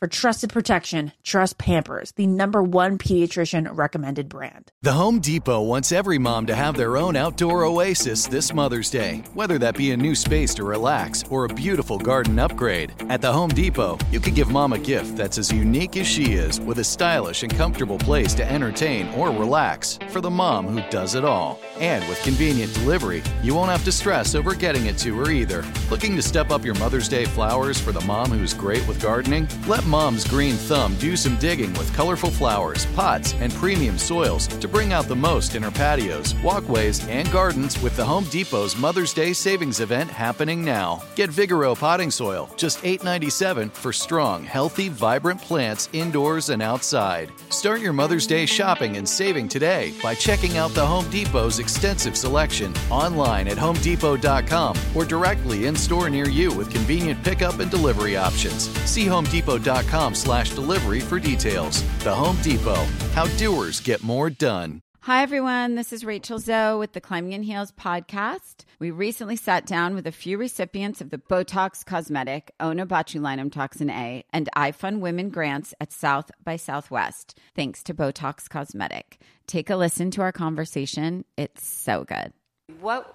For trusted protection, trust Pampers, the number one pediatrician recommended brand. The Home Depot wants every mom to have their own outdoor oasis this Mother's Day, whether that be a new space to relax or a beautiful garden upgrade. At the Home Depot, you can give mom a gift that's as unique as she is with a stylish and comfortable place to entertain or relax for the mom who does it all. And with convenient delivery, you won't have to stress over getting it to her either. Looking to step up your Mother's Day flowers for the mom who's great with gardening? Let Mom's Green Thumb do some digging with colorful flowers, pots, and premium soils to bring out the most in her patios, walkways, and gardens with the Home Depot's Mother's Day savings event happening now. Get Vigoro potting soil, just $8.97 for strong, healthy, vibrant plants indoors and outside. Start your Mother's Day shopping and saving today by checking out the Home Depot's extensive selection online at homedepot.com or directly in store near you with convenient pickup and delivery options. See homedepot.com slash delivery for details. The Home Depot, how doers get more done. Hi, everyone. This is Rachel Zoe with the Climbing in Heels podcast. We recently sat down with a few recipients of the Botox Cosmetic, Onabotulinum Toxin A, and iFund Women grants at South by Southwest, thanks to Botox Cosmetic. Take a listen to our conversation. It's so good. What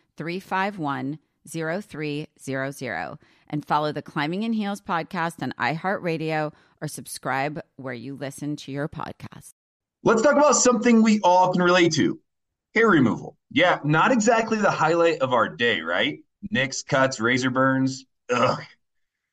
351 0300 and follow the Climbing in Heels podcast on iHeartRadio or subscribe where you listen to your podcast. Let's talk about something we all can relate to hair removal. Yeah, not exactly the highlight of our day, right? Nicks, cuts, razor burns. Ugh.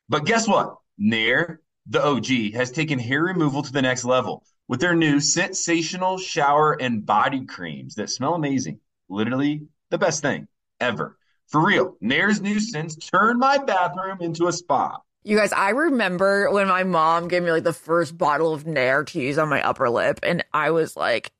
But guess what? Nair, the OG, has taken hair removal to the next level with their new sensational shower and body creams that smell amazing. Literally the best thing ever. For real, Nair's scents turned my bathroom into a spa. You guys, I remember when my mom gave me like the first bottle of Nair to use on my upper lip, and I was like,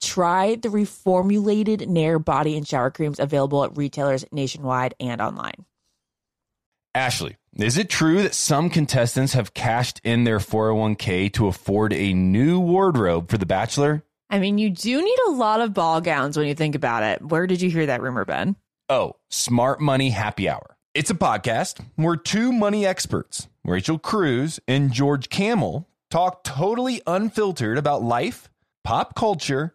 Try the reformulated Nair body and shower creams available at retailers nationwide and online. Ashley, is it true that some contestants have cashed in their 401k to afford a new wardrobe for The Bachelor? I mean, you do need a lot of ball gowns when you think about it. Where did you hear that rumor, Ben? Oh, Smart Money Happy Hour. It's a podcast where two money experts, Rachel Cruz and George Kamel, talk totally unfiltered about life, pop culture,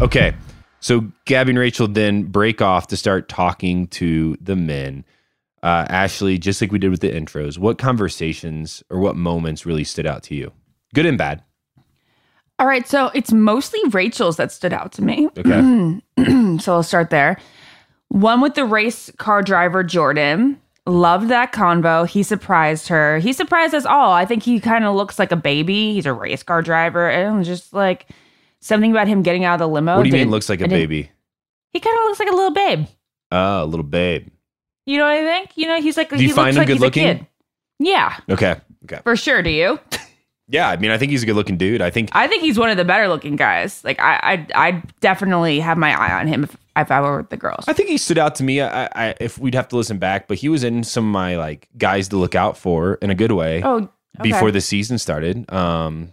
Okay. So Gabby and Rachel then break off to start talking to the men. Uh, Ashley, just like we did with the intros, what conversations or what moments really stood out to you? Good and bad. All right, so it's mostly Rachel's that stood out to me. Okay. so I'll start there. One with the race car driver Jordan. Loved that convo. He surprised her. He surprised us all. I think he kind of looks like a baby. He's a race car driver, and just like something about him getting out of the limo. what do you mean looks like a baby? He kind of looks like a little babe. Oh, a little babe. You know what I think? You know, he's like. Do he you find looks him like he's a good-looking? kid. Yeah, Okay. Okay. for sure. Do you? Yeah, I mean, I think he's a good looking dude. I think I think he's one of the better looking guys. Like I, I, I definitely have my eye on him if, if I were the girls. I think he stood out to me. I, I if we'd have to listen back, but he was in some of my like guys to look out for in a good way Oh, okay. before the season started. Um,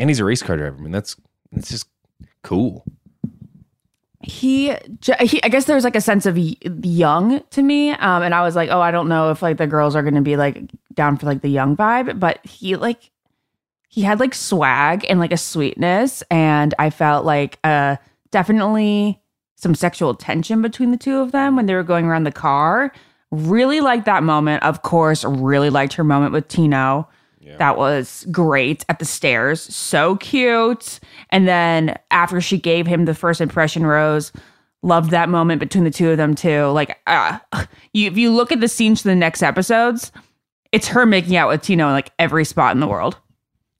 and he's a race car driver. I mean, that's that's just cool. he, he I guess there was like a sense of young to me, um, and I was like, oh, I don't know if like the girls are gonna be like down for like the young vibe, but he like he had like swag and like a sweetness, and I felt like uh definitely some sexual tension between the two of them when they were going around the car. Really liked that moment. Of course, really liked her moment with Tino. That was great at the stairs. So cute. And then after she gave him the first impression rose, loved that moment between the two of them too. Like, uh, you, if you look at the scenes for the next episodes, it's her making out with Tino in like every spot in the world.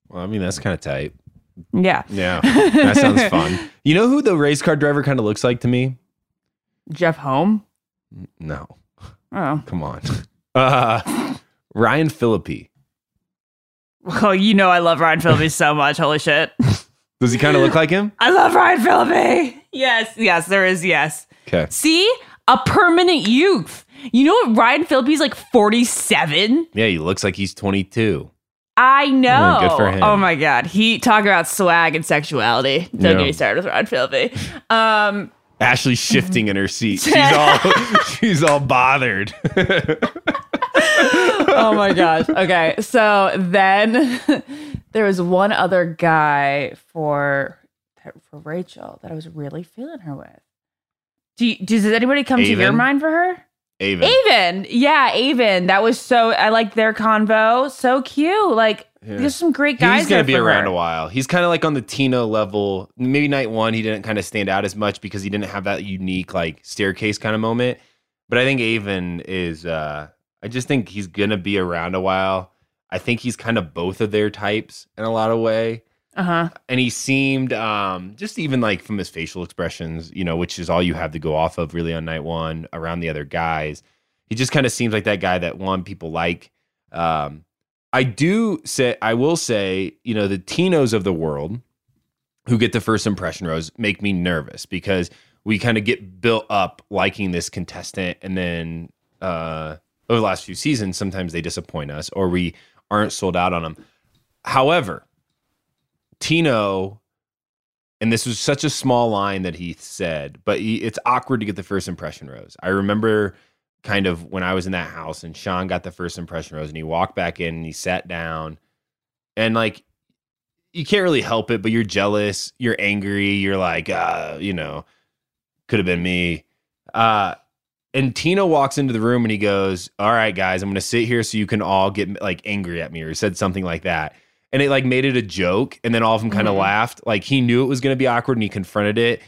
Well, I mean, that's kind of tight. Yeah. Yeah, that sounds fun. You know who the race car driver kind of looks like to me? Jeff Home. No, Oh. come on, uh, Ryan Phillippe. Well, you know I love Ryan Phillippe so much. Holy shit. Does he kind of look like him? I love Ryan Phillippe. Yes, yes, there is yes. Okay. See? A permanent youth. You know what? Ryan Phillippe's like 47. Yeah, he looks like he's 22. I know. Yeah, good for him. Oh my god. He talk about swag and sexuality. Don't Yeah. get me started with Ryan Phillippe. Um Ashley's shifting in her seat. She's all she's all bothered. Oh my gosh. Okay. So then there was one other guy for for Rachel that I was really feeling her with. Do you, does anybody come to your mind for her? Aven. Aven. Yeah, Aven. That was so I like their convo. So cute. Like there's some great guys. He's gonna be around her. a while. He's kind of like on the Tina level. Maybe night one, he didn't kind of stand out as much because he didn't have that unique like staircase kind of moment. But I think Aven is. uh I just think he's gonna be around a while. I think he's kind of both of their types in a lot of way. Uh-huh. and he seemed um just even like from his facial expressions you know which is all you have to go off of really on night one around the other guys he just kind of seems like that guy that one people like um i do say i will say you know the tinos of the world who get the first impression rose make me nervous because we kind of get built up liking this contestant and then uh over the last few seasons sometimes they disappoint us or we aren't sold out on them however Tino, and this was such a small line that he said, but he, it's awkward to get the first impression rose. I remember kind of when I was in that house and Shawn got the first impression rose and he walked back in and he sat down and like you can't really help it, but you're jealous, you're angry, you're like, uh, you know, could have been me. Uh and Tino walks into the room and he goes, All right, guys, I'm gonna sit here so you can all get like angry at me, or he said something like that. And it like made it a joke, and then all of them kind of Mhm. laughed. Like he knew it was gonna be awkward and he confronted it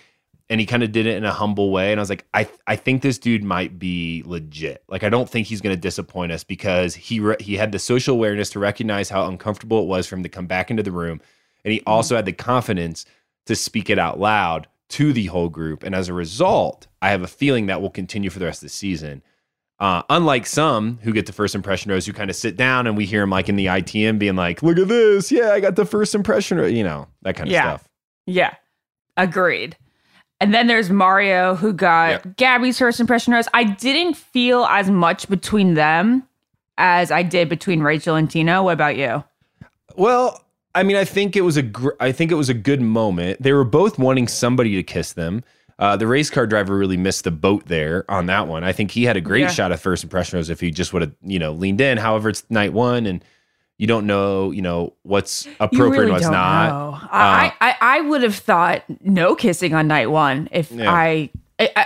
and he kind of did it in a humble way. And I was like, I I think this dude might be legit. Like I don't think he's going to disappoint us because he re- he had the social awareness to recognize how uncomfortable it was for him to come back into the room, and he also had the confidence to speak it out loud to the whole group. And as a result, I have a feeling that will continue for the rest of the season. Uh, unlike some who get the first impression rose, who kind of sit down and we hear him like in the ITM being like, "Look at this, yeah, I got the first impression," rose," you know that kind of Yeah. stuff. Yeah, agreed. And then there's Mario, who got Yep. Gabby's first impression rose. I didn't feel as much between them as I did between Rachel and Tino. What about you? Well, I mean, I think it was a gr- I think it was a good moment. They were both wanting somebody to kiss them. Uh, the race car driver really missed the boat there on that one. I think he had a great Yeah. shot at first impression if he just would have you know leaned in. However, it's night one and you don't know you know what's appropriate and what's not. know. I, I I would have thought no kissing on night one if Yeah. I,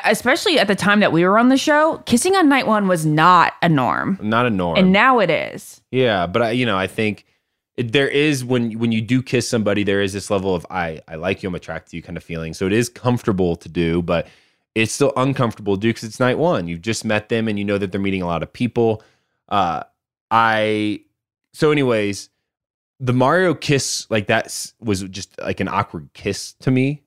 especially at the time that we were on the show, kissing on night one was not a norm, Not a norm. and now it is. Yeah, but I, you know, I think there is when when you do kiss somebody, there is this level of I I like you, I'm attracted to you kind of feeling. So it is comfortable to do, but it's still uncomfortable to do because it's night one. You've just met them and you know that they're meeting a lot of people. Uh, I so anyways, the Mario kiss like that was just like an awkward kiss to me.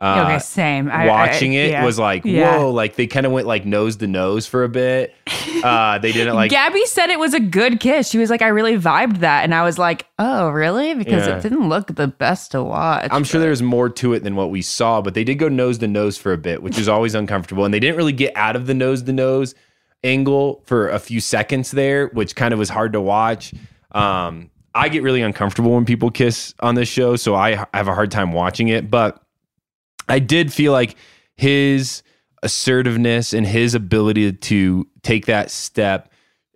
Uh, okay, same. I- I- watching it yeah. was like Yeah. whoa, like they kind of went like nose to nose for a bit. Uh, they didn't like Gabby said it was a good kiss. She was like, I really vibed that. And I was like, oh, really? Because Yeah. it didn't look the best to watch. I'm sure there's more to it than what we saw, but they did go nose to nose for a bit, which is always uncomfortable. And they didn't really get out of the nose to nose angle for a few seconds there, which kind of was hard to watch. Um, I get really uncomfortable when people kiss on this show, so I have a hard time watching it. But I did feel like his assertiveness and his ability to take that step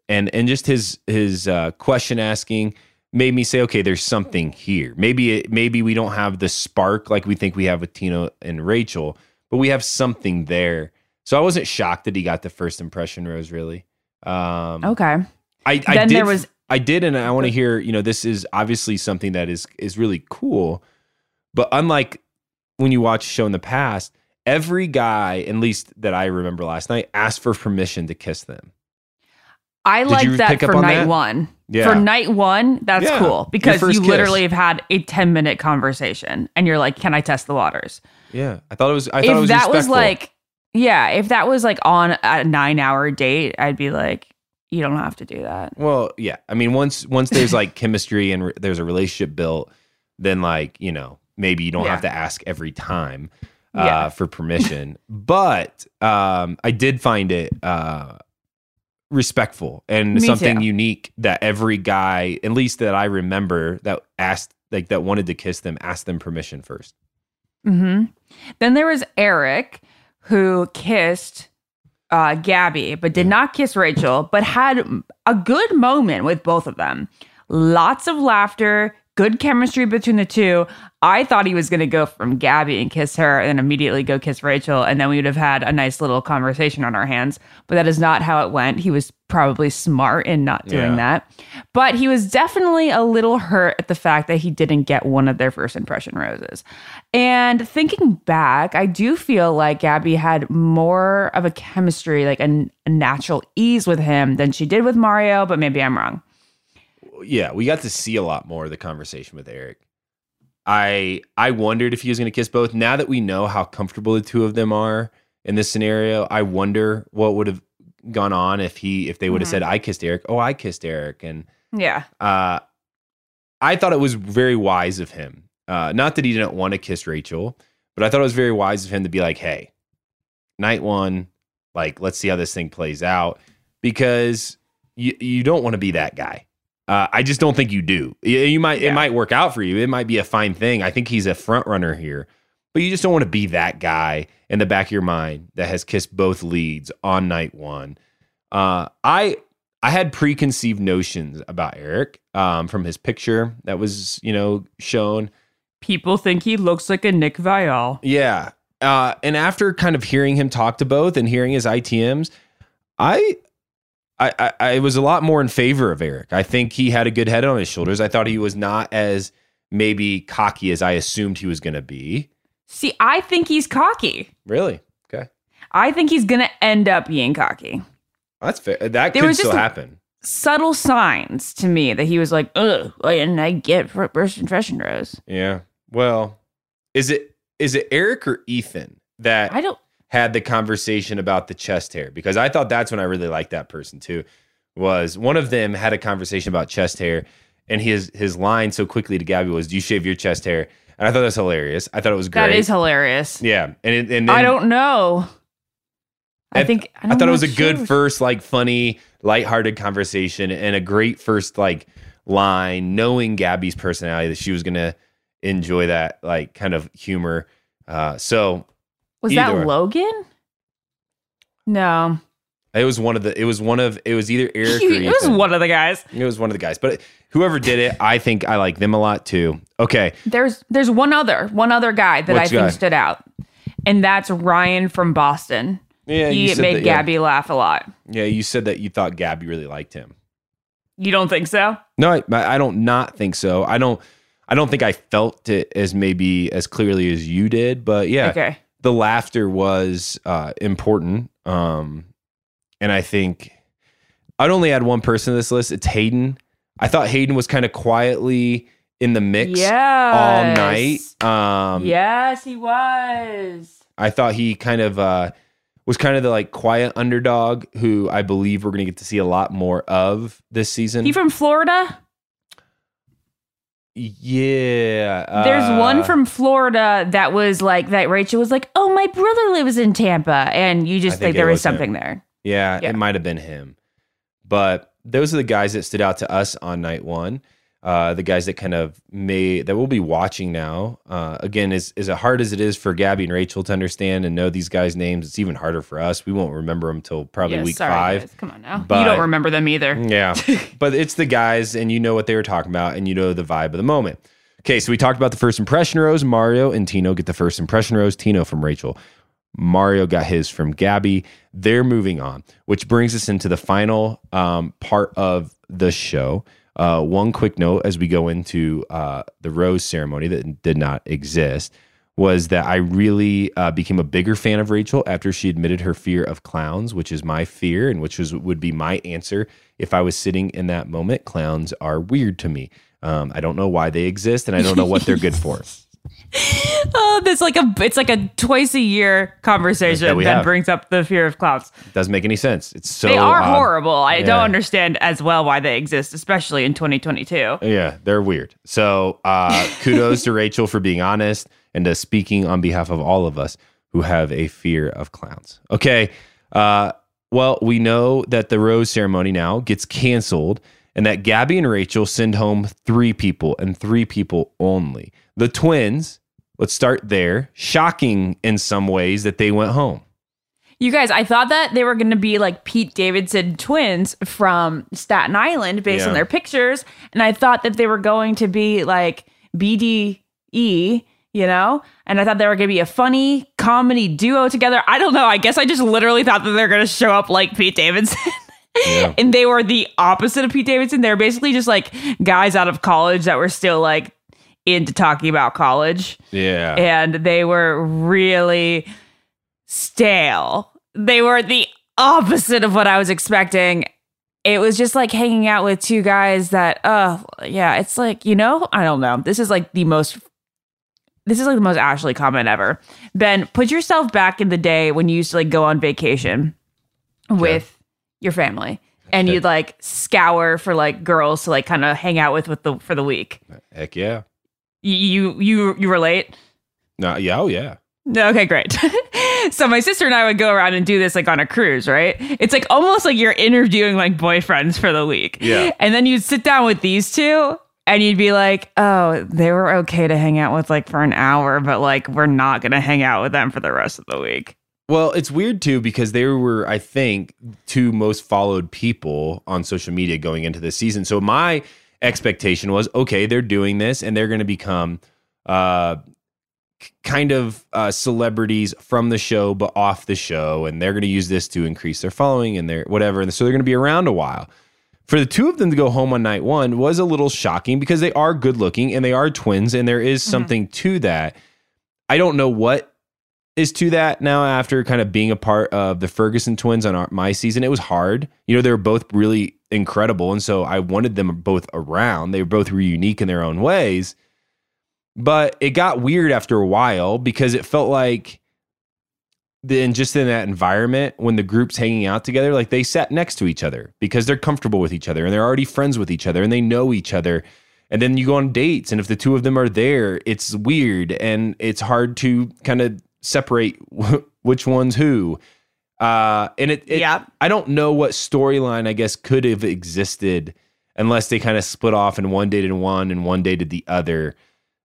and and just his his uh, question asking made me say, okay, there's something here. Maybe it, maybe we don't have the spark like we think we have with Tino and Rachel, but we have something there. So I wasn't shocked that he got the first impression rose. Really, um, Okay. I, I Then did, there was- I did, and I want to hear. You know, this is obviously something that is is really cool, but unlike when you watch a show in the past, every guy, at least that I remember last night, asked for permission to kiss them. I like that for on night that? one. Yeah. For night one, that's Yeah. cool because you kiss. literally have had a 10 minute conversation and you're like, can I test the waters? Yeah, I thought it was. I thought if it was that was like, yeah, if that was like on a nine hour date, I'd be like, you don't have to do that. Well, yeah. I mean, once once there's like chemistry and re- there's a relationship built, then like you know maybe you don't Yeah. have to ask every time uh, Yeah. for permission. but um, I did find it uh, respectful and Me something too. unique that every guy, at least that I remember, that asked like that wanted to kiss them, asked them permission first. hmm Then there was Eric who kissed uh, Gabby, but did not kiss Rachel, but had a good moment with both of them. Lots of laughter, good chemistry between the two. I thought he was going to go from Gabby and kiss her and then immediately go kiss Rachel. And then we would have had a nice little conversation on our hands. But that is not how it went. He was probably smart in not doing Yeah. that. But he was definitely a little hurt at the fact that he didn't get one of their first impression roses. And thinking back, I do feel like Gabby had more of a chemistry, like a, a natural ease with him than she did with Mario, but maybe I'm wrong. Yeah, we got to see a lot more of the conversation with Eric. I I wondered if he was going to kiss both. Now that we know how comfortable the two of them are in this scenario, I wonder what would have gone on if he if they would have said I kissed Eric. Oh, I kissed Eric and Yeah. uh I thought it was very wise of him. Uh not that he didn't want to kiss Rachel, but I thought it was very wise of him to be like, "Hey, night 1, like let's see how this thing plays out because you you don't want to be that guy. Uh, I just don't think you do. You, you might it might work out for you. It might be a fine thing. I think he's a front runner here, but you just don't want to be that guy in the back of your mind that has kissed both leads on night one. Uh, I I had preconceived notions about Eric um, from his picture that was you know shown. People think he looks like a Nick Viall. Yeah. Uh, and after kind of hearing him talk to both and hearing his ITMs, I, I, I, I was a lot more in favor of Eric. I think he had a good head on his shoulders. I thought he was not as maybe cocky as I assumed he was going to be. See, I think he's cocky. Really? Okay. I think he's going to end up being cocky. That's fair. That There could still happen. Subtle signs to me that he was like, ugh, and I get first impression rose. Yeah. Well, is it is it Eric or Ethan that I don't. Had the conversation about the chest hair because I thought that's when I really liked that person too. Was one of them had a conversation about chest hair, and his his line so quickly to Gabby was, "Do you shave your chest hair?" And I thought that's hilarious. I thought it was great. That is hilarious. yeah, and it, and then, I don't know. I think I, thought it was a good first, like funny, lighthearted conversation, and a great first like line, knowing Gabby's personality that she was gonna enjoy that like kind of humor. Uh, so Was either. that Logan? No, it was one of the. It was one of. It was either Eric or it was one of the guys. It was one of the guys, but whoever did it, I think I like them a lot too. Okay, There's there's one other one other guy that Which I think stood out, and that's Ryan from Boston. yeah, he made that, yeah. Gabby laugh a lot. Yeah, you said that you thought Gabby really liked him. You don't think so? No, I, I don't not think so. I don't. I don't think I felt it as maybe as clearly as you did, but yeah, Okay. The laughter was uh, important. Um, and I think I'd only add one person to this list. It's Hayden. I thought Hayden was kind of quietly in the mix Yeah. all night. Um, yes, he was. I thought he kind of uh, was kind of the like quiet underdog who I believe we're going to get to see a lot more of this season. He from Florida? Yeah, There's uh, one from Florida that was like that. Rachel was like, "Oh, my brother lives in Tampa," and you just think think there was was something him. there. Yeah, Yeah. it might have been him. But those are the guys that stood out to us on night one. Uh, the guys that kind of may that we'll be watching now. Uh, again, as as hard as it is for Gabby and Rachel to understand and know these guys' names, it's even harder for us. We won't remember them till probably Yeah, week sorry, five. guys. Come on now. But- you don't remember them either. Yeah. but it's the guys, and you know what they were talking about, and you know the vibe of the moment. Okay, so we talked about the first impression rose. Mario and Tino get the first impression rose. Tino from Rachel. Mario got his from Gabby. They're moving on, which brings us into the final um, part of the show. Uh, one quick note as we go into uh, the rose ceremony that did not exist was that I really uh, became a bigger fan of Rachel after she admitted her fear of clowns, which is my fear and which was would be my answer if I was sitting in that moment. Clowns are weird to me. Um, I don't know why they exist, and I don't know what they're good for. Oh, that's like a it's like a twice a year conversation That that, brings up the fear of clowns. It doesn't make any sense. It's so they are odd. horrible. I Yeah. don't understand as well why they exist, especially in 2022. Yeah, they're weird. So uh, kudos to Rachel for being honest and to speaking on behalf of all of us who have a fear of clowns. Okay. Uh, well, we know that the rose ceremony now gets canceled and that Gabby and Rachel send home three people and three people only. The twins, let's start there. Shocking in some ways that they went home. You guys, I thought that they were going to be like Pete Davidson twins from Staten Island based Yeah. on their pictures. And I thought that they were going to be like BDE, you know? And I thought they were going to be a funny comedy duo together. I don't know. I guess I just literally thought that they're going to show up like Pete Davidson. Yeah. and they were the opposite of Pete Davidson. They're basically just like guys out of college that were still like into talking about college Yeah. and they were really stale. They were the opposite of what I was expecting. It was just like hanging out with two guys that, uh, yeah, it's like, you know, I don't know. This is like the most, this is like the most Ashley comment ever. Ben, put yourself back in the day when you used to like go on vacation with your family and you'd like scour for like girls to like kind of hang out with with the for the week. Heck yeah. You you you, relate? No, yeah. Oh, yeah. No, Okay, great. so my sister and I would go around and do this like on a cruise, right? It's like almost like you're interviewing like boyfriends for the week. Yeah. And then you'd sit down with these two and you'd be like, "Oh, they were okay to hang out with like for an hour, but like we're not going to hang out with them for the rest of the week." Well, it's weird too because they were, I think, two most followed people on social media going into this season. So my expectation was, okay, they're doing this and they're going to become uh, kind of uh, celebrities from the show, but off the show, and they're going to use this to increase their following and their whatever. And so they're going to be around a while. For the two of them to go home on night one was a little shocking because they are good looking and they are twins, and there is something to that. I don't know what is to that now after kind of being a part of the Ferguson twins on our, my season. It was hard. You know, they were both really incredible. And so I wanted them both around. They both were unique in their own ways. But it got weird after a while because it felt like then just in that environment when the group's hanging out together, like they sat next to each other because they're comfortable with each other and they're already friends with each other and they know each other. And then you go on dates, and if the two of them are there, it's weird and it's hard to kind of separate which one's who. Uh, and it, it Yeah. I don't know what storyline I guess could have existed unless they kind of split off and one dated one and one dated the other.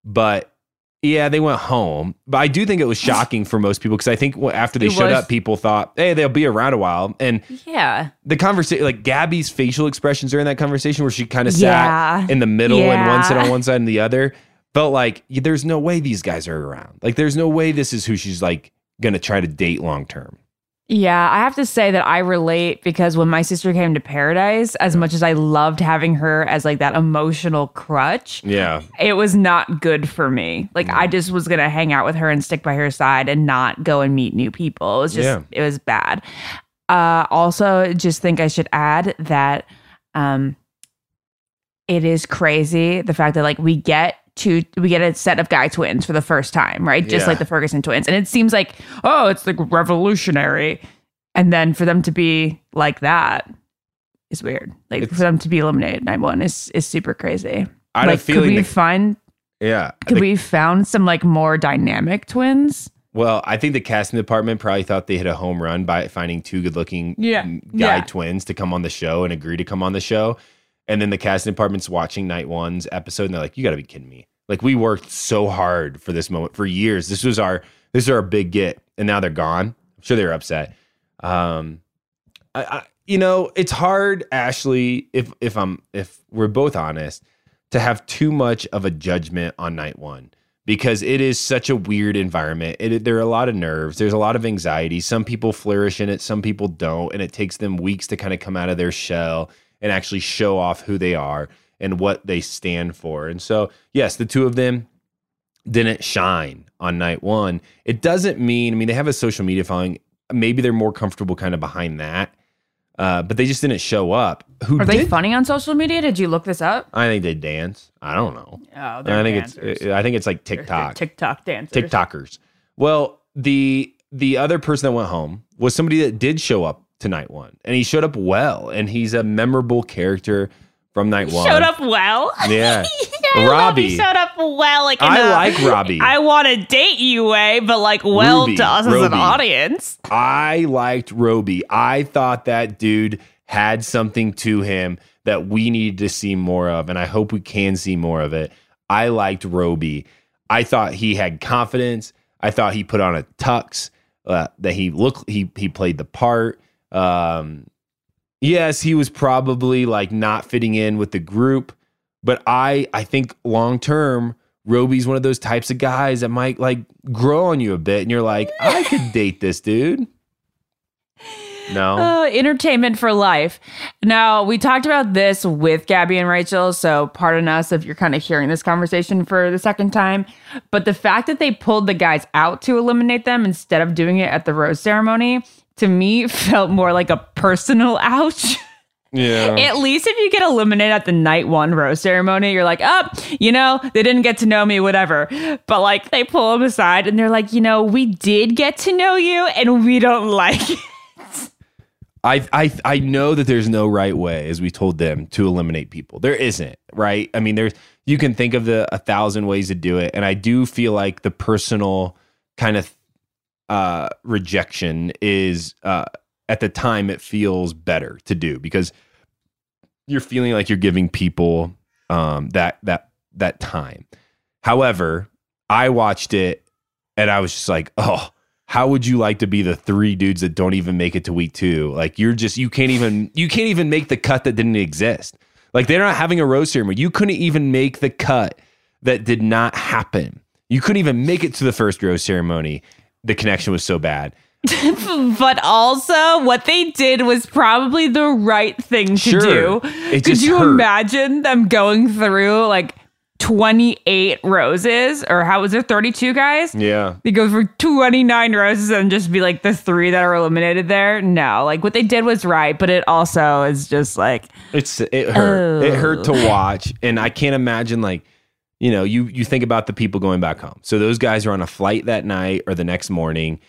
But yeah, they went home. But I do think it was shocking for most people because I think after they It showed was- up, people thought, hey, they'll be around a while. And Yeah. the conversation, like Gabby's facial expressions during that conversation, where she kind of Yeah. sat in the middle and one sat on one side and the other, felt like there's no way these guys are around. Like, there's no way this is who she's like gonna try to date long term. Yeah, I have to say that I relate because when my sister came to Paradise, as much as I loved having her as like that emotional crutch, Yeah, it was not good for me. Like I just was gonna hang out with her and stick by her side and not go and meet new people. It was just Yeah. it was bad. Uh also just think I should add that um it is crazy the fact that like we get two we get a set of guy twins for the first time, right? Just Yeah. like the Ferguson twins. And it seems like, oh, it's like revolutionary. And then for them to be like that is weird. Like It's- for them to be eliminated night one is is super crazy. I like, could we that- find yeah. could we found some like more dynamic twins? well, I think the casting department probably thought they hit a home run by finding two good-looking Yeah. mm, guy Yeah. twins to come on the show and agree to come on the show. And then the casting department's watching night one's episode and they're like, "You got to be kidding me!" Like we worked so hard for this moment for years. This was our this is our big get, and now they're gone. I'm sure they're upset. Um, I, I you know it's hard, Ashley. If if I'm if we're both honest, to have too much of a judgment on night one because it is such a weird environment. It, there are a lot of nerves. There's a lot of anxiety. Some people flourish in it, some people don't, and it takes them weeks to kind of come out of their shell and actually show off who they are and what they stand for. And so, yes, the two of them didn't shine on night one. It doesn't mean, I mean, they have a social media following. Maybe they're more comfortable kind of behind that, uh, but they just didn't show up. Who Are they did? funny on social media? Did you look this up? I think they dance. I don't know. Oh, I think it's. I think it's like TikTok. TikTok dancers. TikTokers. Well, the the other person that went home was somebody that did show up to night one, and he showed up well, and he's a memorable character from night one. Showed up well. Yeah, I love Roby. he showed up well. Like I a, like Roby. I want to date you way, but like well Ruby, to us as an audience. I liked Roby. I thought that dude had something to him that we needed to see more of, and I hope we can see more of it. I liked Roby. I thought he had confidence. I thought he put on a tux. Uh, that he looked he he played the part. Um, yes, he was probably like not fitting in with the group, but I I think long term. Roby's one of those types of guys that might like grow on you a bit, and you're like, I could date this dude. No, Uh, entertainment for life. Now, we talked about this with Gabby and Rachel, so pardon us if you're kind of hearing this conversation for the second time. But the fact that they pulled the guys out to eliminate them instead of doing it at the rose ceremony, to me, felt more like a personal ouch. yeah, At least if you get eliminated at the night one rose ceremony, you're like, oh, you know, they didn't get to know me, whatever. But like they pull them aside and they're like, you know, we did get to know you and we don't like it. I I I know that there's no right way, as we told them, to eliminate people. There isn't, right? I mean, there's you can think of the a thousand ways to do it, and I do feel like the personal kind of uh, rejection is uh, at the time it feels better to do because you're feeling like you're giving people um, that that that time. However, I watched it and I was just like, oh, how would you like to be the three dudes that don't even make it to week two? Like you're just you can't even you can't even make the cut that didn't exist. Like they're not having a rose ceremony. You couldn't even make the cut that did not happen. You couldn't even make it to the first rose ceremony. The connection was so bad. but also what they did was probably the right thing to Sure. do. It Could you hurt. imagine them going through like 28 roses or how was there 32 guys? Yeah. They go for 29 roses and just be like the three that are eliminated there. No, like what they did was right, but it also is just like It's it hurt. It hurt to Oh. watch, and I can't imagine like you know you you think about the people going back home. So those guys are on a flight that night or the next morning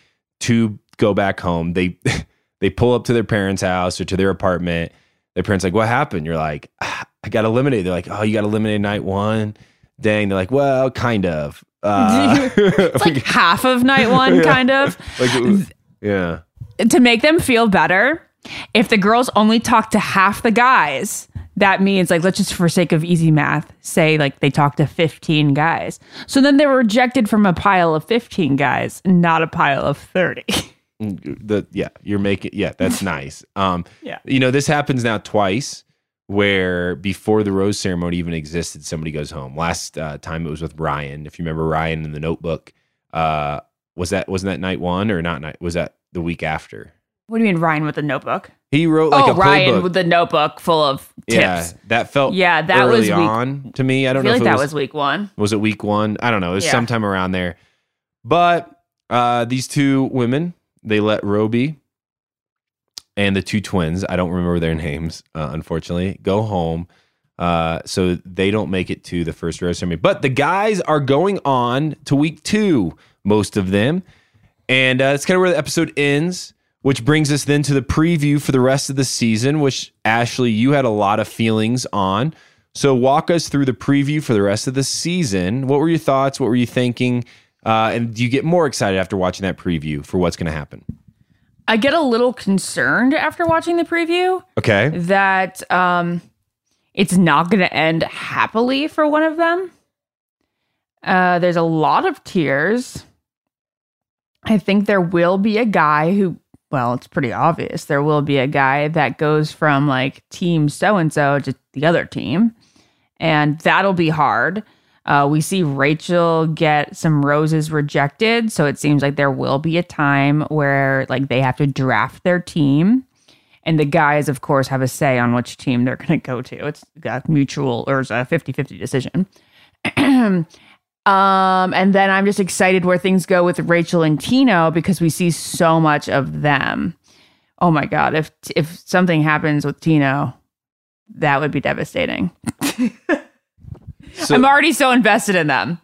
to go back home. They they pull up to their parents' house or to their apartment. Their parents like, what happened? You're like, "Ah, I got eliminated. They're like, oh, you got eliminated night one. Dang. They're like, well, kind of. Uh, it's like half of night one, Yeah. kind of. like, was- yeah. to make them feel better, if the girls only talk to half the guys, that means like let's just for sake of easy math say like they talk to 15 guys. So then they were rejected from a pile of 15 guys, not a pile of 30. the yeah you're making yeah that's nice um Yeah. you know this happens now twice where before the rose ceremony even existed somebody goes home last uh, time it was with ryan if you remember ryan in the notebook uh was that wasn't that night one or not night was that the week after what do you mean Ryan with the notebook? he wrote like oh, a Ryan playbook with the notebook full of tips. yeah that felt Yeah, that early was week- on to me. I I don't feel know like if it that was, was week 1. was it week one? I don't know. It was Yeah. sometime around there. But uh these two women they let roby and the two twins i don't remember their names uh, unfortunately go home. Uh, so they don't make it to the first rose ceremony. But the guys are going on to week two most of them. And uh, that's kind of where the episode ends which brings us then to the preview for the rest of the season which ashley you had a lot of feelings on so walk us through the preview for the rest of the season what were your thoughts what were you thinking uh, and do you get more excited after watching that preview for what's going to happen I get a little concerned after watching the preview. okay that um it's not going to end happily for one of them. Uh there's a lot of tears. I think there will be a guy who well, it's pretty obvious. There will be a guy that goes from like team so and so to the other team. And that'll be hard. Uh, we see Rachel get some roses rejected. So it seems like there will be a time where like they have to draft their team and the guys of course have a say on which team they're going to go to it's a mutual or it's a 50-50 decision um and then i'm just excited where things go with rachel and tino because we see so much of them. Oh my god if if something happens with tino that would be devastating. So- i'm already so invested in them.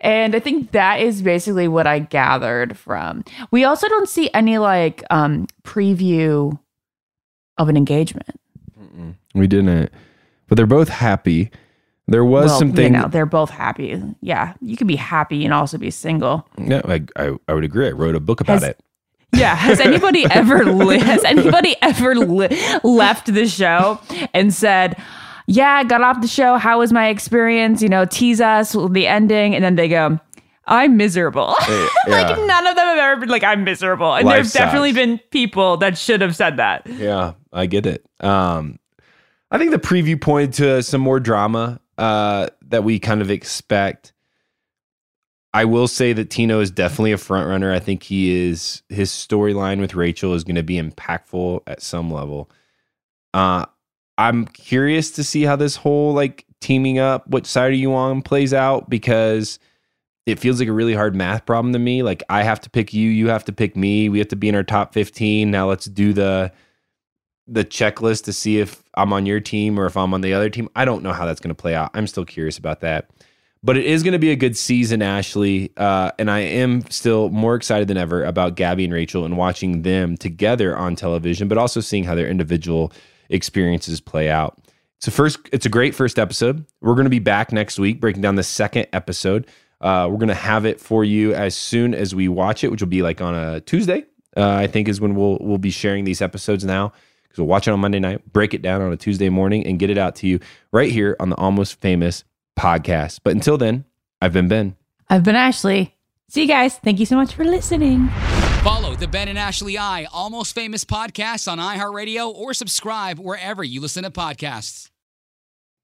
And i think that is basically what i gathered from. We also don't see any like um preview of an engagement. We didn't. But they're both happy there was well, something you know, they're both happy. Yeah, you can be happy and also be single. Yeah, I, I, I would agree i wrote a book about Has- it Yeah, has anybody ever li- has anybody ever li- left the show and said, "Yeah, I got off the show. How was my experience? You know, tease us the ending," and then they go. I'm miserable. yeah. like none of them have ever been like I'm miserable, and Life there's definitely been people that should have said that. Yeah, I get it. Um, I think the preview pointed to some more drama uh, that we kind of expect. I will say that Tino is definitely a front runner. I think he is. His storyline with Rachel is going to be impactful at some level. Uh, I'm curious to see how this whole like teaming up, which side are you on, plays out because it feels like a really hard math problem to me. Like I have to pick you, you have to pick me. We have to be in our top 15. Now let's do the the checklist to see if I'm on your team or if I'm on the other team. I don't know how that's going to play out. I'm still curious about that. But it is going to be a good season, Ashley. Uh, and I am still more excited than ever about Gabby and Rachel and watching them together on television, but also seeing how their individual experiences play out. So first, it's a great first episode. We're going to be back next week breaking down the second episode. Uh, we're going to have it for you as soon as we watch it, which will be like on a Tuesday. Uh, I think is when we'll we'll be sharing these episodes now because we'll watch it on Monday night, break it down on a Tuesday morning, and get it out to you right here on the Almost Famous podcast. But until then, I've been Ben. I've been Ashley. See you guys. Thank you so much for listening. Follow the Ben and Ashley I Almost Famous podcast on iHeartRadio or subscribe wherever you listen to podcasts.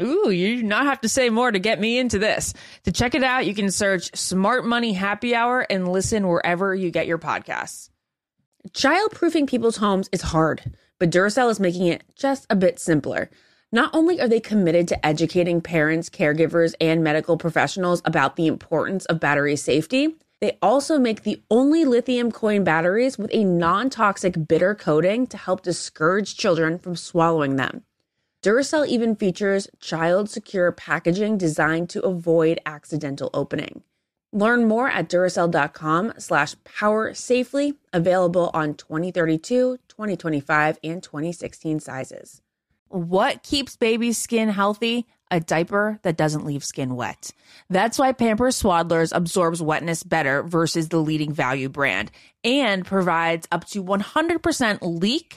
Ooh, you do not have to say more to get me into this. To check it out, you can search Smart Money Happy Hour and listen wherever you get your podcasts. Childproofing people's homes is hard, but Duracell is making it just a bit simpler. Not only are they committed to educating parents, caregivers, and medical professionals about the importance of battery safety, they also make the only lithium coin batteries with a non toxic bitter coating to help discourage children from swallowing them. Duracell even features child secure packaging designed to avoid accidental opening. Learn more at Duracell.com slash power safely, available on 2032, 2025, and 2016 sizes. What keeps baby's skin healthy? A diaper that doesn't leave skin wet. That's why Pampers Swaddlers absorbs wetness better versus the leading value brand and provides up to 100% leak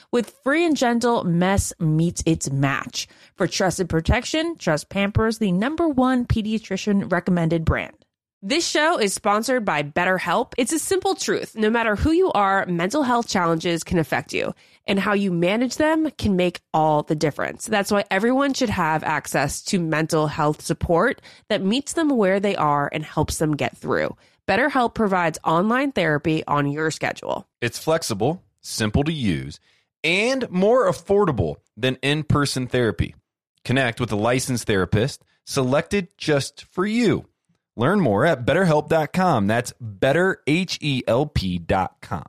With Free and Gentle, mess meets its match. For trusted protection, trust Pampers, the number one pediatrician recommended brand. This show is sponsored by BetterHelp. It's a simple truth. No matter who you are, mental health challenges can affect you, and how you manage them can make all the difference. That's why everyone should have access to mental health support that meets them where they are and helps them get through. BetterHelp provides online therapy on your schedule. It's flexible, simple to use, and more affordable than in person therapy. Connect with a licensed therapist selected just for you. Learn more at betterhelp.com. That's betterhelp.com.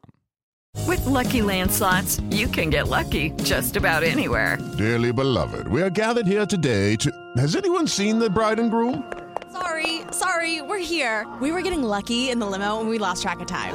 With Lucky Land slots, you can get lucky just about anywhere. Dearly beloved, we are gathered here today to. Has anyone seen the bride and groom? Sorry, sorry, we're here. We were getting lucky in the limo and we lost track of time.